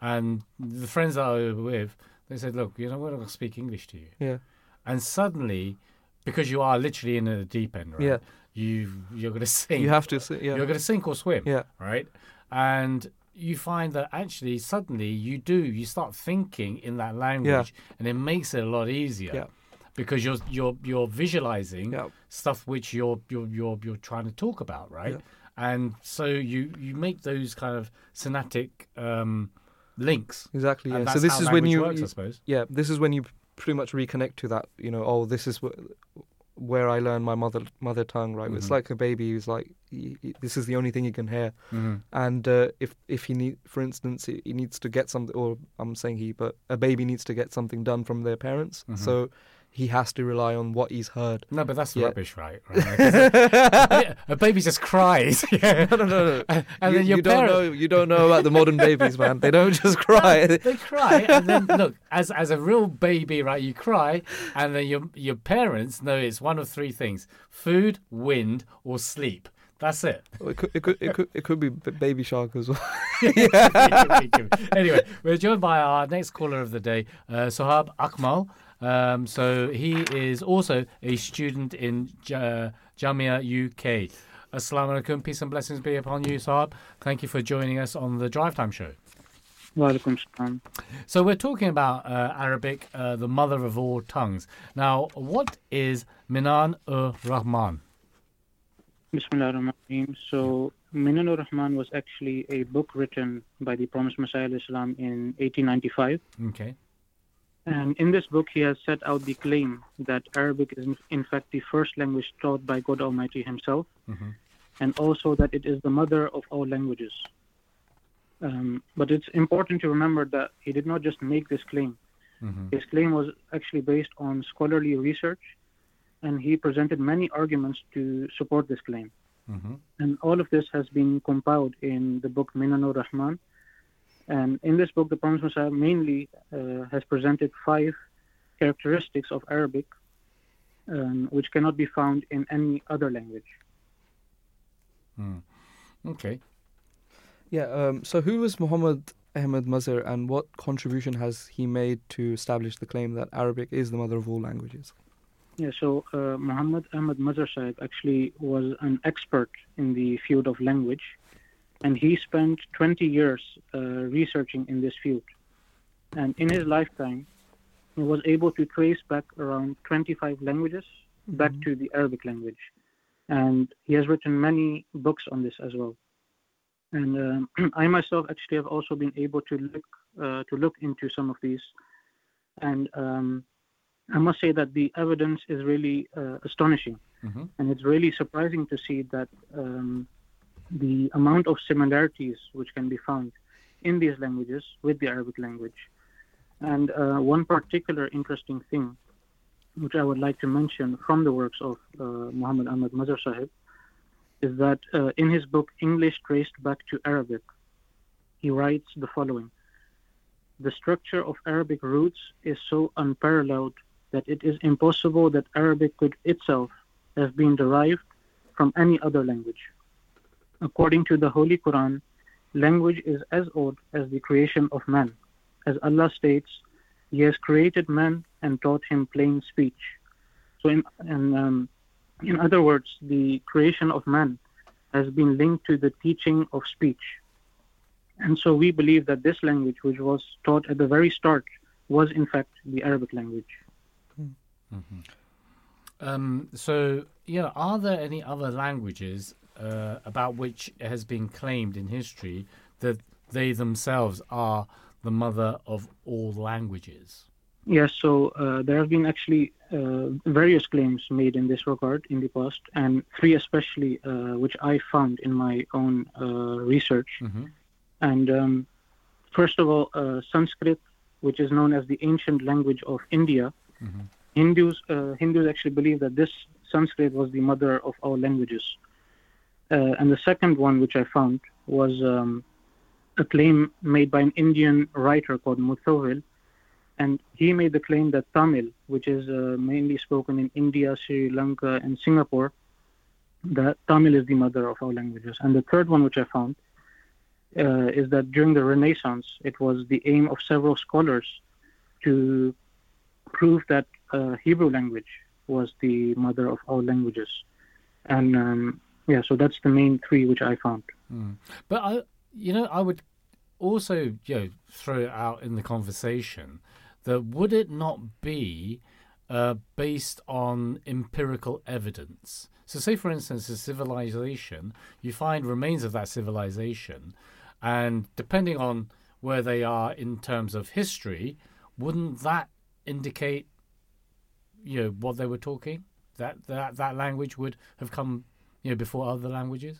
And the friends that I was with, they said, "Look, you know, we're not going to speak English to you." Yeah, And suddenly, because you are literally in the deep end, right? Yeah. You you're going (laughs) to sink. you have to. Say, yeah, You're going to sink or swim yeah, right? And you find that actually suddenly you do you start thinking in that language, and it makes it a lot easier Yeah. because you're you're you're visualizing yeah, stuff which you're you're you're you're trying to talk about, right? Yeah. And so you you make those kind of synaptic um, links. exactly. Yeah. So this is when you, works, I suppose. yeah, this is when you pretty much reconnect to that. You know, oh, this is wh- where I learned my mother mother tongue. Right, it's Mhm. like a baby who's like, he, he- this is the only thing he can hear. Mhm. And uh, if if he need, for instance, he, he needs to get something, or I'm saying he, but a baby needs to get something done from their parents, Mhm. so he has to rely on what he's heard. No, but that's Yeah. rubbish, right? right? (laughs) a, baby just cries. (laughs) yeah. No, no, no, no. (laughs) And, you, then your you don't parents, know. You don't know about the modern babies, man. They don't just cry. they cry, and then look, as as a real baby, right? You cry, and then your your parents know it's one of three things: food, wind, or sleep. That's it. it could, it could, it could, it could be baby shark as well. anyway, we're joined by our next caller of the day, uh, Suhaib Akmal. Um, so he is also a student in Ja- Jamia UK. Assalamu alaikum, peace and blessings be upon you, Suhaib. Thank you for joining us on the Drive Time Show. So we're talking about uh, Arabic, uh, the mother of all tongues. Now, what is Minan ur Rahman? Bismillah ar-Rahman ar-Rahim. So, Minan ar-Rahman was actually a book written by the Promised Messiah alaihissalam in 1895. Okay. And in this book, he has set out the claim that Arabic is, in fact, the first language taught by God Almighty Himself, Mhm. and also that it is the mother of all languages. Um, but it's important to remember that he did not just make this claim. Mhm. His claim was actually based on scholarly research, and he presented many arguments to support this claim. Mhm. And all of this has been compiled in the book Minanur Rahman. And in this book, the Promised Messiah mainly uh, has presented five characteristics of Arabic, um, which cannot be found in any other language. Mm. Okay. Yeah. Um, so, who was Muhammad Ahmad Mazhar, and what contribution has he made to establish the claim that Arabic is the mother of all languages? Yeah, so uh, Muhammad Ahmad Mazhar Sahib actually was an expert in the field of language, and he spent 20 years uh, researching in this field. And in his lifetime, he was able to trace back around 25 languages back to the Arabic language. And he has written many books on this as well. And um, (clears throat) I myself actually have also been able to look uh, to look into some of these, and um, I must say that the evidence is really uh, astonishing, Mhm. and it's really surprising to see that um, the amount of similarities which can be found in these languages with the Arabic language. And uh, one particular interesting thing, which I would like to mention from the works of uh, Muhammad Ahmad Mazhar Sahib, is that uh, in his book English Traced Back to Arabic, he writes the following The structure of Arabic roots is so unparalleled that it is impossible that Arabic could itself have been derived from any other language. According to the Holy Quran, language is as old as the creation of man. As Allah states, He has created man and taught him plain speech. So, in, in, um, in other words, the creation of man has been linked to the teaching of speech. And so we believe that this language, which was taught at the very start, was in fact the Arabic language. Um, so, yeah, are there any other languages uh, about which it has been claimed in history that they themselves are the mother of all languages? Yes, so uh, there have been actually uh, various claims made in this regard in the past, and three especially, uh, which I found in my own uh, research. Mhm. And um, first of all, uh, Sanskrit, which is known as the ancient language of India. Mhm. Hindus, uh, Hindus actually believe that this Sanskrit was the mother of all languages. Uh, and the second one, which I found, was um, a claim made by an Indian writer called Muthawil, and he made the claim that Tamil, which is uh, mainly spoken in India, Sri Lanka, and Singapore, that Tamil is the mother of all languages. And the third one, which I found, uh, is that during the Renaissance, it was the aim of several scholars to prove that uh, Hebrew language was the mother of all languages. And um, yeah, so that's the main three which I found. Mm. But I, you know, I would also, you know, throw it out in the conversation that would it not be uh, based on empirical evidence? So, say for instance, a civilization, you find remains of that civilization, and depending on where they are in terms of history, wouldn't that indicate, you know, what they were talking? That that that language would have come, you know, before other languages.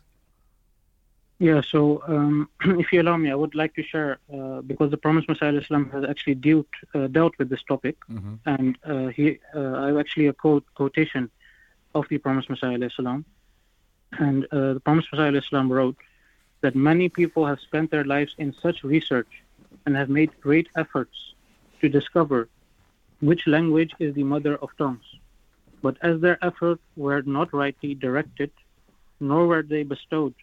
Yeah, so um, (clears throat) if you allow me, I would like to share uh, because the Promised Messiah alaihissalam has actually dealt uh, dealt with this topic, Mm-hmm. and uh, he uh, I have actually a quote quotation of the Promised Messiah alaihissalam, and uh, the Promised Messiah alaihissalam wrote that many people have spent their lives in such research and have made great efforts to discover which language is the mother of tongues, but as their efforts were not rightly directed, nor were they bestowed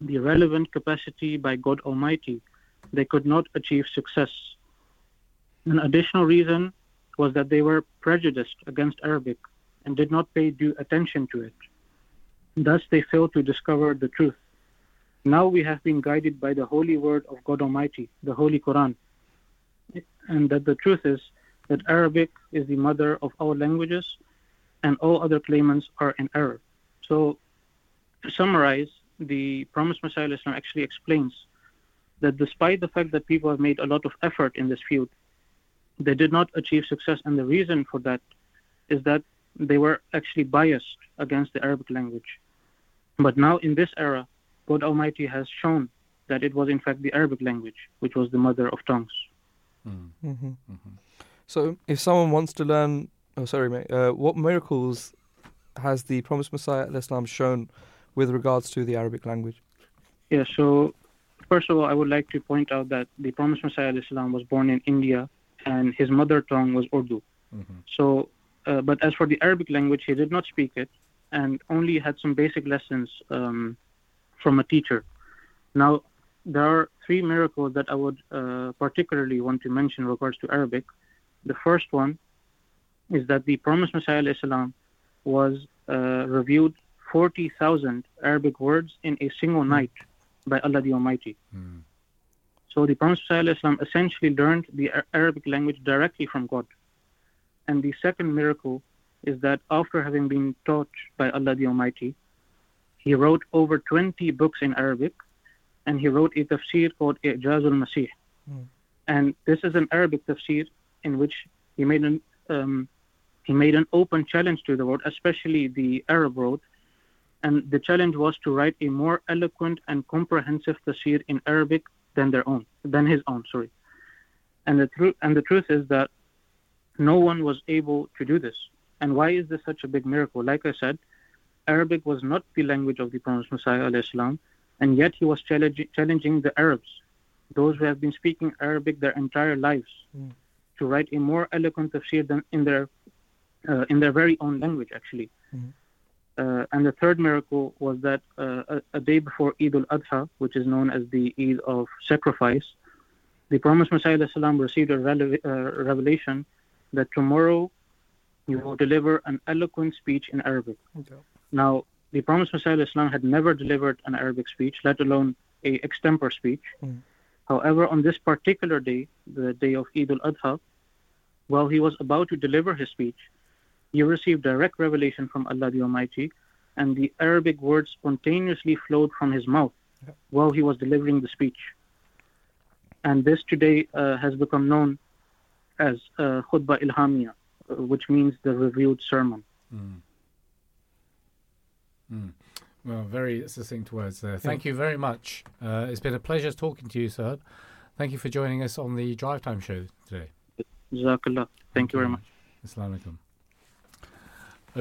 the relevant capacity by God Almighty, they could not achieve success. An additional reason was that they were prejudiced against Arabic and did not pay due attention to it. Thus, they failed to discover the truth. Now we have been guided by the holy word of God Almighty, the Holy Quran, and that the truth is that Arabic is the mother of all languages and all other claimants are in error. So, to summarize, the Promised Messiah alaihissalam actually explains that despite the fact that people have made a lot of effort in this field, they did not achieve success, and the reason for that is that they were actually biased against the Arabic language. But now, in this era, God Almighty has shown that it was in fact the Arabic language, which was the mother of tongues. Mm. hmm So, if someone wants to learn, oh, sorry, mate, uh, what miracles has the promised Messiah alaihissalam shown with regards to the Arabic language? Yeah, so first of all, I would like to point out that the promised Messiah alaihissalam was born in India and his mother tongue was Urdu. Mhm. So, uh, but as for the Arabic language, he did not speak it and only had some basic lessons um, from a teacher. Now, there are three miracles that I would uh, particularly want to mention in regards to Arabic. The first one is that the promised Messiah alaihissalam was uh, reviewed 40,000 Arabic words in a single night by Allah the Almighty. Mm. So the Prophet ﷺ essentially learned the Arabic language directly from God. And the second miracle is that after having been taught by Allah the Almighty, he wrote over 20 books in Arabic and he wrote a tafsir called I'jaz al-Masih. Mm. And this is an Arabic tafsir in which he made an um, he made an open challenge to the world, especially the Arab world, and the challenge was to write a more eloquent and comprehensive tafsir in Arabic than their own, than his own. Sorry. And the truth and the truth is that no one was able to do this. And why is this such a big miracle? Like I said, Arabic was not the language of the Promised Messiah alaihissalam, and yet he was challenging, challenging the Arabs, those who have been speaking Arabic their entire lives, Mm. to write a more eloquent tafsir than in their uh, in their very own language, actually. Mhm. Uh, and the third miracle was that uh, a, a day before Eid al-Adha, which is known as the Eid of Sacrifice, the Promised Messiah received a rele- uh, revelation that tomorrow you will deliver an eloquent speech in Arabic. Now, the Promised Messiah had never delivered an Arabic speech, let alone a extempore speech. Mm. However, on this particular day, the day of Eid al-Adha, while he was about to deliver his speech, he received direct revelation from Allah the Almighty, and the Arabic words spontaneously flowed from his mouth Yeah. while he was delivering the speech. And this today uh, has become known as uh, Khutbah Ilhamiyah, uh, which means the revealed sermon. Mm. Mm. Well, very succinct words there. Thank you very much. Uh, it's been a pleasure talking to you, sir. Thank you for joining us on the Drive Time show today. Jazakallah. Thank you very much. Assalamu alaikum.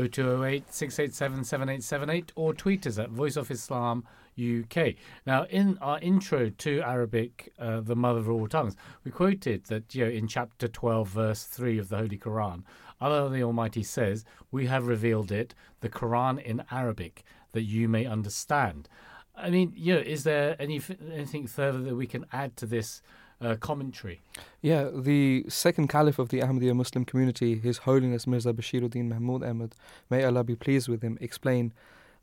0208 687 7878 or tweet us at Voice of Islam UK. Now, in our intro to Arabic, uh, the mother of all tongues, we quoted that you know, in chapter 12, verse 3 of the Holy Quran, Allah the Almighty says, We have revealed it, the Quran in Arabic, that you may understand. I mean, you know, is there any, anything further that we can add to this uh, commentary? Yeah, the second caliph of the Ahmadiyya Muslim community, His Holiness Mirza Bashiruddin Mahmud Ahmad, may Allah be pleased with him, explained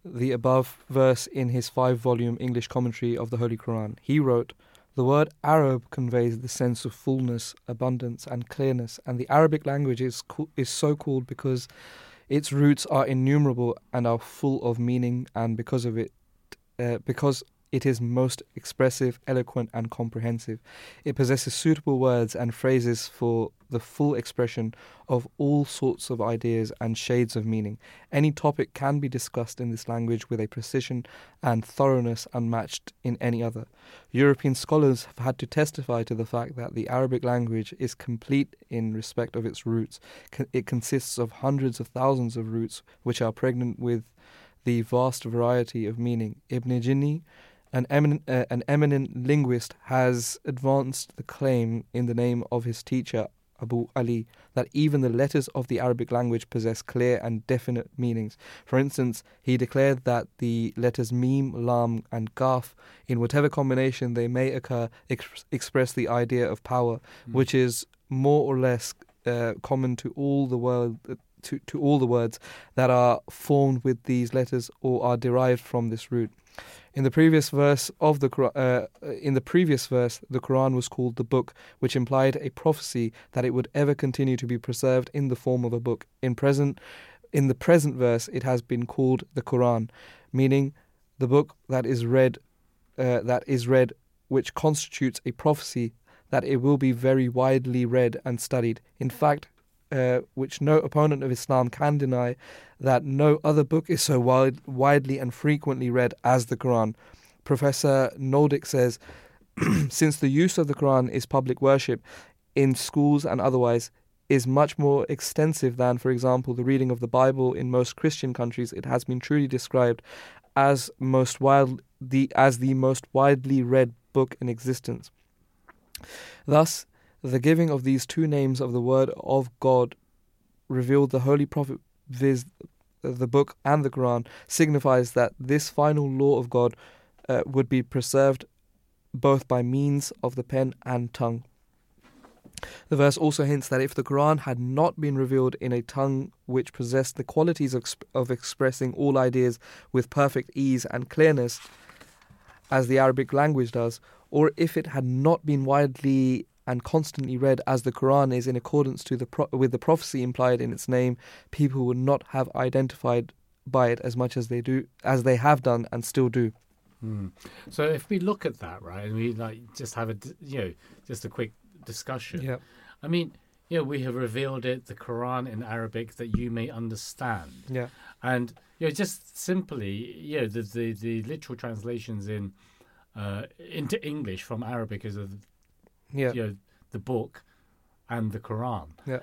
the above verse in his five volume English commentary of the Holy Quran. He wrote, The word Arab conveys the sense of fullness, abundance, and clearness, and the Arabic language is, co- is so called because its roots are innumerable and are full of meaning, and because of it, uh, because it is most expressive, eloquent, and comprehensive. It possesses suitable words and phrases for the full expression of all sorts of ideas and shades of meaning. Any topic can be discussed in this language with a precision and thoroughness unmatched in any other. European scholars have had to testify to the fact that the Arabic language is complete in respect of its roots. It consists of hundreds of thousands of roots which are pregnant with the vast variety of meaning. Ibn Jinni, an eminent, uh, an eminent linguist, has advanced the claim in the name of his teacher Abu Ali that even the letters of the Arabic language possess clear and definite meanings. For instance, he declared that the letters mim, lam, and kaf, in whatever combination they may occur, ex- express the idea of power, which is more or less uh, common to all the world. To, to all the words that are formed with these letters or are derived from this root. In the previous verse of the uh, in the previous verse, the Quran was called the book, which implied a prophecy that it would ever continue to be preserved in the form of a book. In present, in the present verse, it has been called the Quran, meaning the book that is read, uh, that is read, which constitutes a prophecy that it will be very widely read and studied. In fact, uh, which no opponent of Islam can deny, that no other book is so wide, widely and frequently read as the Quran. Professor Noldeke says, (clears throat) since the use of the Quran is public worship in schools and otherwise is much more extensive than, for example, the reading of the Bible in most Christian countries, it has been truly described as most wild the as the most widely read book in existence. Thus, the giving of these two names of the Word of God revealed the Holy Prophet, viz., the book and the Quran, signifies that this final law of God uh, would be preserved both by means of the pen and tongue. The verse also hints that if the Quran had not been revealed in a tongue which possessed the qualities of, of expressing all ideas with perfect ease and clearness, as the Arabic language does, or if it had not been widely and constantly read as the Quran is in accordance to the pro- with the prophecy implied in its name, people would not have identified by it as much as they do as they have done and still do. Mm. So if we look at that, right, and we like just have a you know just a quick discussion. Yeah. I mean, you know, we have revealed it, the Quran in Arabic, that you may understand. Yeah. And you know, just simply, you know, the the, the literal translations in uh, into English from Arabic is a Yeah. you know, the book and the Quran. Yeah.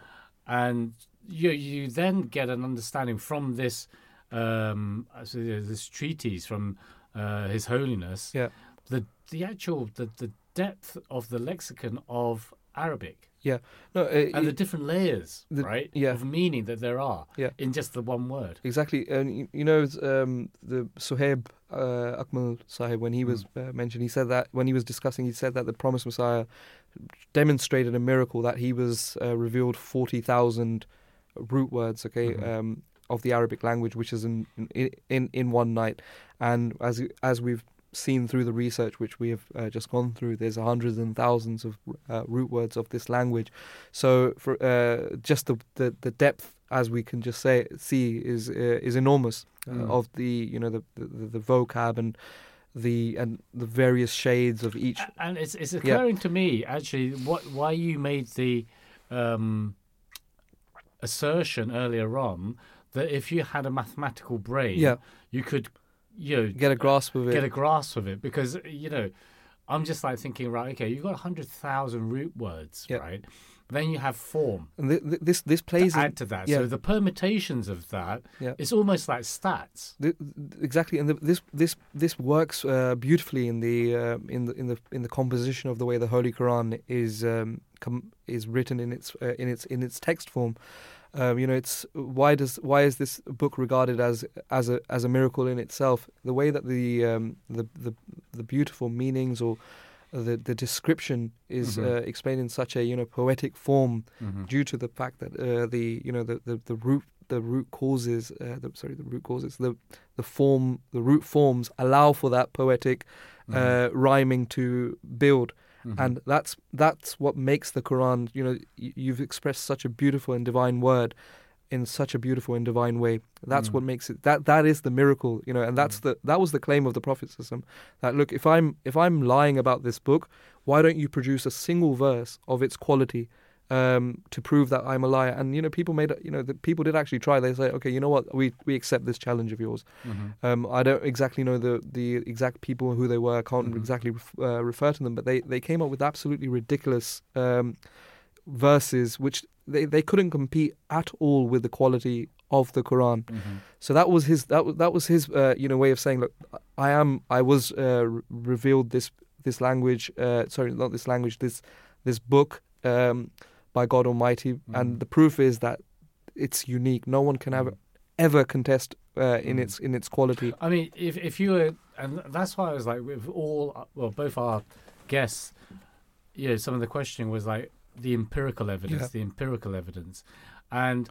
And you you then get an understanding from this um, so this treatise from uh, His Holiness. Yeah. The the actual the, the depth of the lexicon of Arabic Yeah. No, uh, and the different layers, the- right? yeah. Of meaning that there are Yeah. in just the one word. Exactly, and you, you know um, the Suhaib uh, Akmal Sahib when he was uh, mentioned, he said that when he was discussing, he said that the promised Messiah demonstrated a miracle that he was uh, revealed forty thousand root words, okay, Mhm. um, of the Arabic language, which is in in in, in one night, and as as we've seen through the research which we have uh, just gone through, there's hundreds and thousands of uh, root words of this language. So for uh, just the, the the depth, as we can just say see, is uh, is enormous uh, Mm. of the you know the, the the vocab and the and the various shades of each. And it's it's occurring to me actually what why you made the um, assertion earlier on that if you had a mathematical brain, Yeah. you could you know Get a grasp of it. get a grasp of it because you know I'm just like thinking right okay you've got hundred thousand root words Yeah. right then you have form and th- th- this this plays to in- add to that yeah. so the permutations of that Yeah. it's almost like stats Th- th- exactly, and the, this this this works uh, beautifully in the uh, in the in the in the composition of the way the Holy Quran is um, com- is written in its uh, in its in its text form. Um, you know, it's why does why is this book regarded as as a as a miracle in itself? The way that the um, the, the the beautiful meanings or the the description is Mhm. uh, explained in such a you know poetic form Mhm. due to the fact that uh, the you know the, the, the root the root causes uh, the, sorry the root causes the the form the root forms allow for that poetic uh, rhyming to build Mhm. and that's that's what makes the Quran you know y- you've expressed such a beautiful and divine word in such a beautiful and divine way that's Mm. what makes it that that is the miracle you know and that's the that was the claim of the prophet system that look if i'm if i'm lying about this book why don't you produce a single verse of its quality um, to prove that I'm a liar. And you know, people made you know, the people did actually try. They say, okay, you know what, we we accept this challenge of yours. Mhm. Um, I don't exactly know the the exact people who they were. I can't Mhm. exactly uh, refer to them, but they they came up with absolutely ridiculous um, verses, which they they couldn't compete at all with the quality of the Quran. Mhm. So that was his that was that was his uh, you know way of saying, look, I am I was uh, re- revealed this this language. Uh, sorry, not this language. This this book um, by God Almighty, Mhm. and the proof is that it's unique. No one can ever Mhm. ever contest uh, in Mhm. its in its quality. I mean, if if you were, and that's why I was like, with all, well, both our guests, you know, some of the questioning was like the empirical evidence, Yeah. the empirical evidence, and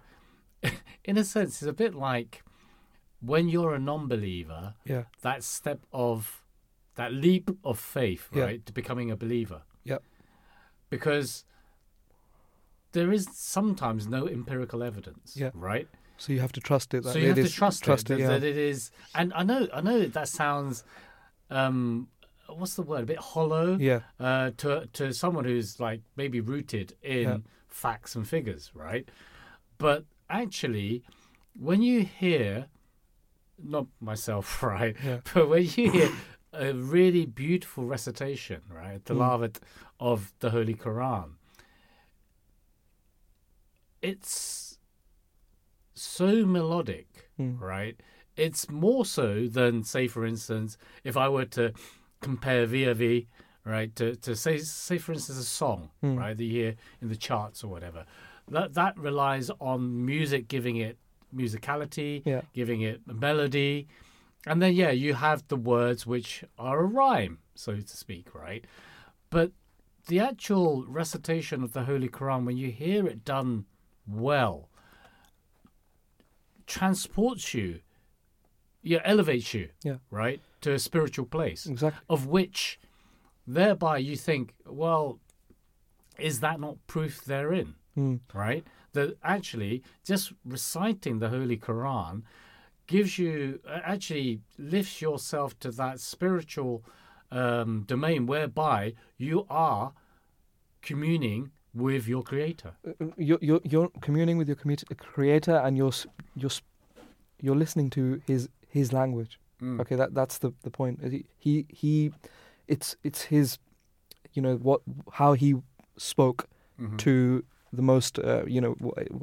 (laughs) in a sense, it's a bit like when you're a non-believer, Yeah, that step of that leap of faith, Yeah. right, to becoming a believer. Yep. Because there is sometimes no empirical evidence, Yeah. right? so you have to trust it. That so you it have to trust, trust it, it. that, yeah. that it is and i know i know that sounds um what's the word? A bit hollow. Yeah. Uh, to to someone who's like maybe rooted in Yeah. facts and figures, right? But actually, when you hear, not myself, (laughs) right? Yeah. But when you hear a really beautiful recitation, right, the Mm. of the Holy Quran, it's so melodic, Mm. right? It's more so than, say, for instance, if I were to compare VAV, right, to, to say, say, for instance, a song, Mm. right, that you hear in the charts or whatever. That that relies on music giving it musicality, Yeah. giving it a melody, and then yeah, you have the words which are a rhyme, so to speak, right? But the actual recitation of the Holy Quran, when you hear it done well, transports you, yeah, elevates you, Yeah. right, to a spiritual place, Exactly. of which, thereby, you think, well, is that not proof therein, Mm. right? That actually, just reciting the Holy Quran gives you, uh, actually lifts yourself to that spiritual um, domain whereby you are communing with your Creator. you're you're, you're communing with your creator and you're you're you're listening to his his language Mm. okay that that's the the point He- he he it's it's his you know what how he spoke Mhm. to the most uh, you know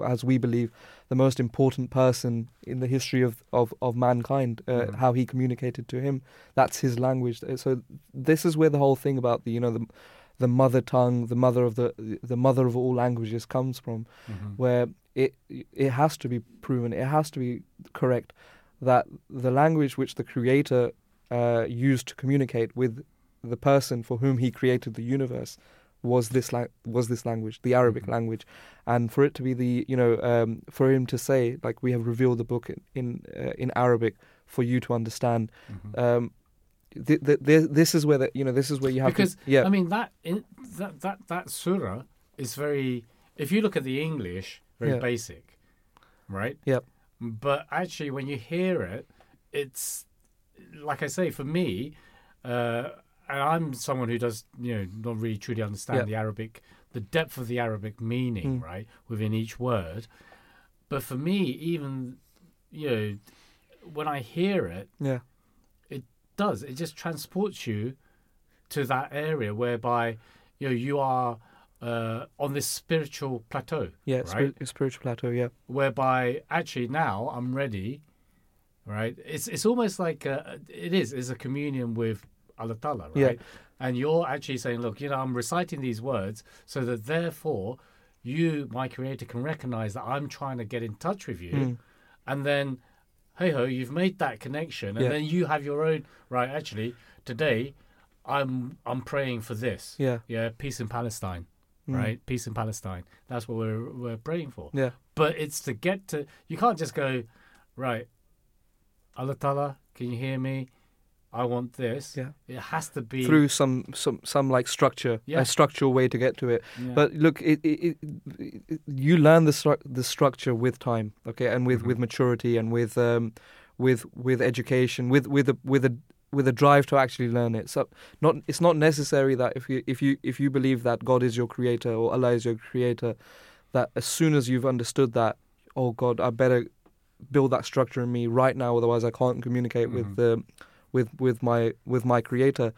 as we believe the most important person in the history of of of mankind uh, Mhm. how he communicated to him that's his language so this is where the whole thing about the you know the the mother tongue the mother of the the mother of all languages comes from Mhm. where it it has to be proven, it has to be correct that the language which the creator uh, used to communicate with the person for whom he created the universe was this la- was this language, the Arabic Mhm. language, and for it to be the you know um, for him to say like we have revealed the book in in, uh, in Arabic for you to understand. Mhm. Um, th- th- th- this is where the, you know this is where you have because to, yeah I mean that in, that that that surah is very. If you look at the English, very Yeah. basic, right? Yep. But actually, when you hear it, it's like I say for me, uh, and I'm someone who does you know not really truly understand Yeah. the Arabic, the depth of the Arabic meaning, Mm. right, within each word. But for me, even you know, when I hear it, yeah it does. It just transports you to that area whereby you know you are uh, on this spiritual plateau, yeah right? spir- spiritual plateau yeah Whereby actually now I'm ready, right? It's it's almost like a, it is is a communion with Allah Ta'ala, Yeah. right? And you're actually saying, look, you know, I'm reciting these words so that therefore you, my Creator, can recognize that I'm trying to get in touch with you, Mm. and then hey ho, you've made that connection, and Yeah. then you have your own right. Actually, today, I'm I'm praying for this. yeah Yeah, peace in Palestine, Mm. right? Peace in Palestine. That's what we're we're praying for. yeah But it's to get to. You can't just go, right. Allah Ta'ala, can you hear me? I want this. Yeah. It has to be through some some some like structure, Yeah. a structural way to get to it. Yeah. But look, it, it, it, it, you learn the stru- the structure with time, okay, and with, Mhm. with maturity and with um, with with education, with with a with a with a drive to actually learn it. So not it's not necessary that if you if you if you believe that God is your creator or Allah is your creator, that as soon as you've understood that, oh God, I better build that structure in me right now, otherwise I can't communicate Mhm. with the with with my with my creator.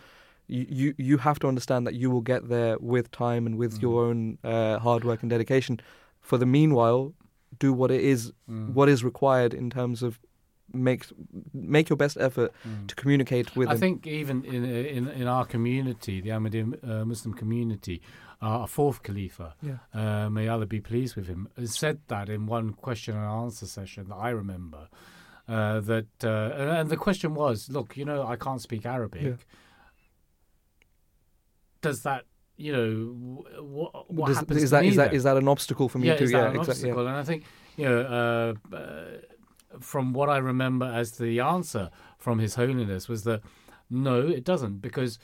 You, you you have to understand that you will get there with time and with Mhm. your own uh, hard work and dedication. For the meanwhile, do what it is Mm, what is required in terms of make make your best effort mm. to communicate with I think even in in in our community, the Ahmadi uh, Muslim community, uh, our fourth Khalifa, Yeah. uh, may Allah be pleased with him, said that in one question and answer session that I remember. Uh, that uh, and- the question was, look, you know, I can't speak Arabic. Yeah. Does that, you know, what what Does- happens is that is that then? that an obstacle for me yeah, to is that yeah an exactly obstacle? And I think you know, uh, from what I remember as the answer from His Holiness was that no, it doesn't, because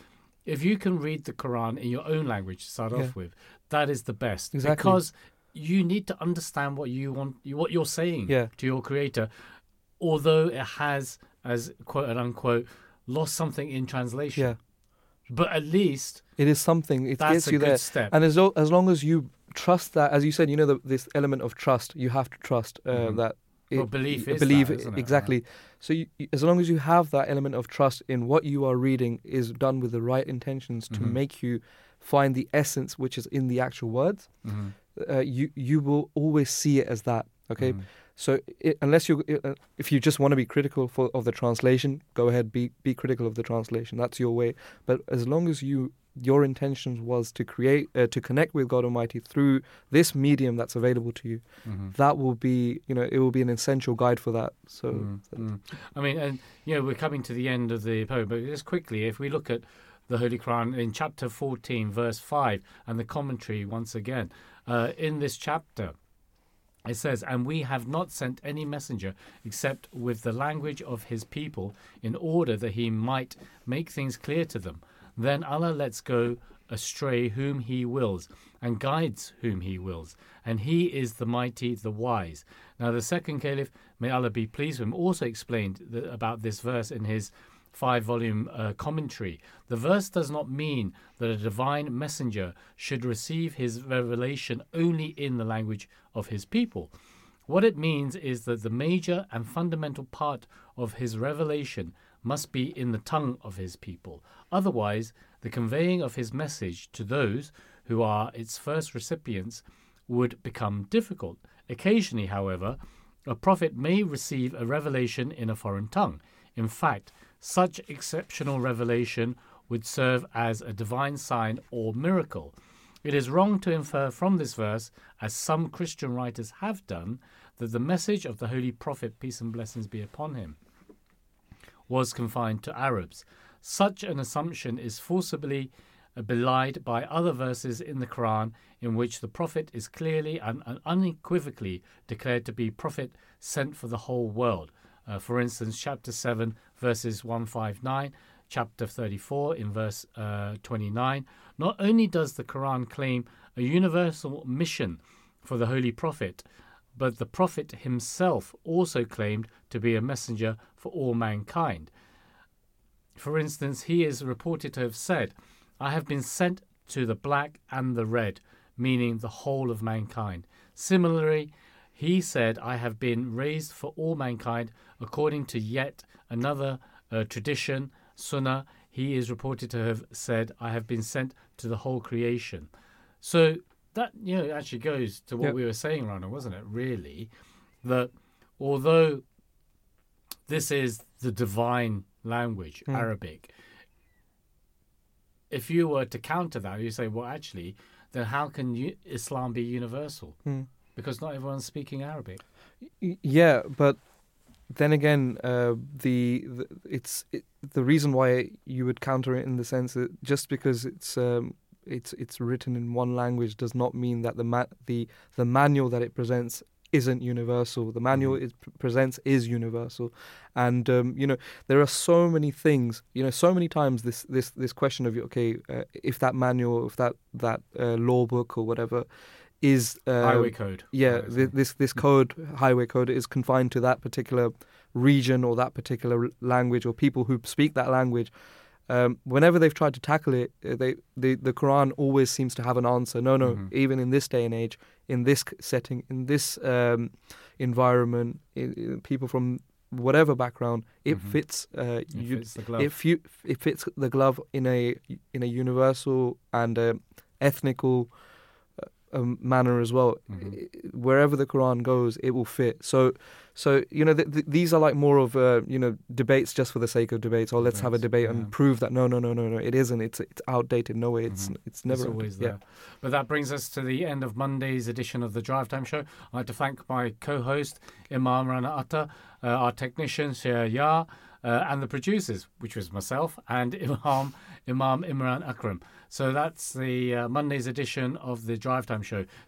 if you can read the Quran in your own language to start Yeah. off with, that is the best Exactly. because you need to understand what you want, what you're saying Yeah. to your Creator, although it has, as quote and unquote, lost something in translation. yeah But at least It is something. It that's gets a you good there. step. And as, lo- as long as you trust that, as you said, you know, the, this element of trust, you have to trust uh, Mhm. that. Well, belief is believe that, it? exactly. So you, as long as you have that element of trust in what you are reading is done with the right intentions to Mhm. make you find the essence which is in the actual words, Mhm. uh, you you will always see it as that. Okay, Mhm. so it, unless you uh, if you just want to be critical for, of the translation, go ahead be be critical of the translation. That's your way. But as long as you your intentions was to create uh, to connect with God Almighty through this medium that's available to you, Mhm. that will be you know it will be an essential guide for that. So Mm, mm. I mean, and you know, we're coming to the end of the poem, but just quickly, if we look at the Holy Quran in chapter 14, verse 5, and the commentary once again, uh, in this chapter, it says, And we have not sent any messenger except with the language of his people, in order that he might make things clear to them. Then Allah lets go astray whom he wills, and guides whom he wills, and he is the mighty, the wise. Now, the second caliph, may Allah be pleased with him, also explained about this verse in his five volume uh, commentary. The verse does not mean that a divine messenger should receive his revelation only in the language of his people. What it means is that the major and fundamental part of his revelation must be in the tongue of his people. Otherwise, the conveying of his message to those who are its first recipients would become difficult. Occasionally, however, a prophet may receive a revelation in a foreign tongue. In fact, such exceptional revelation would serve as a divine sign or miracle. It is wrong to infer from this verse, as some Christian writers have done, that the message of the Holy Prophet, peace and blessings be upon him, was confined to Arabs. Such an assumption is forcibly belied by other verses in the Quran in which the Prophet is clearly and, and unequivocally declared to be Prophet sent for the whole world. Uh, for instance, chapter 7, verses 159, chapter 34, in verse uh, 29. Not only does the Quran claim a universal mission for the Holy Prophet, but the Prophet himself also claimed to be a messenger for all mankind. For instance, he is reported to have said, I have been sent to the black and the red, meaning the whole of mankind. Similarly, he said, I have been raised for all mankind according to yet another uh, tradition, Sunnah. He is reported to have said, I have been sent to the whole creation. So that you know actually goes to what Yep. we were saying, Rana, wasn't it? Really, that although this is the divine language, Mm. Arabic, if you were to counter that, you say, well, actually, then how can you, Islam be universal? Mm. Because not everyone's speaking Arabic. Yeah, but then again, uh, the, the it's it, the reason why you would counter it in the sense that just because it's um, it's it's written in one language does not mean that the ma- the the manual that it presents isn't universal. The manual it p- presents is universal, and um, you know there are so many things. You know, so many times this this this question of okay, uh, if that manual, if that that uh, law book or whatever is uh, Highway code. yeah, thi- this this code, highway code, is confined to that particular region or that particular language or people who speak that language. Um, whenever they've tried to tackle it, uh, they the the Quran always seems to have an answer. No, no, Mhm. even in this day and age, in this setting, in this um, environment, i i- people from whatever background, it Mhm. fits. Uh, It you, fits the glove. it, fu- it fits the glove in a in a universal and uh, ethnical uh, um, manner as well. Mhm. Wherever the Quran goes, it will fit. So, so you know, th- th- these are like more of uh, you know debates just for the sake of debates. Or let's have a debate yeah. and prove that no, no, no, no, no, it isn't. It's it's outdated. No way. It's Mhm. it's never It's always yeah. there. But that brings us to the end of Monday's edition of the Drive Time Show. I'd like to thank my co-host Imam Rana Ata, uh, our technician Shia Yar, uh, and the producers, which was myself and (laughs) Imam Imam Imran Akram. So that's the uh, Monday's edition of the Drive Time Show.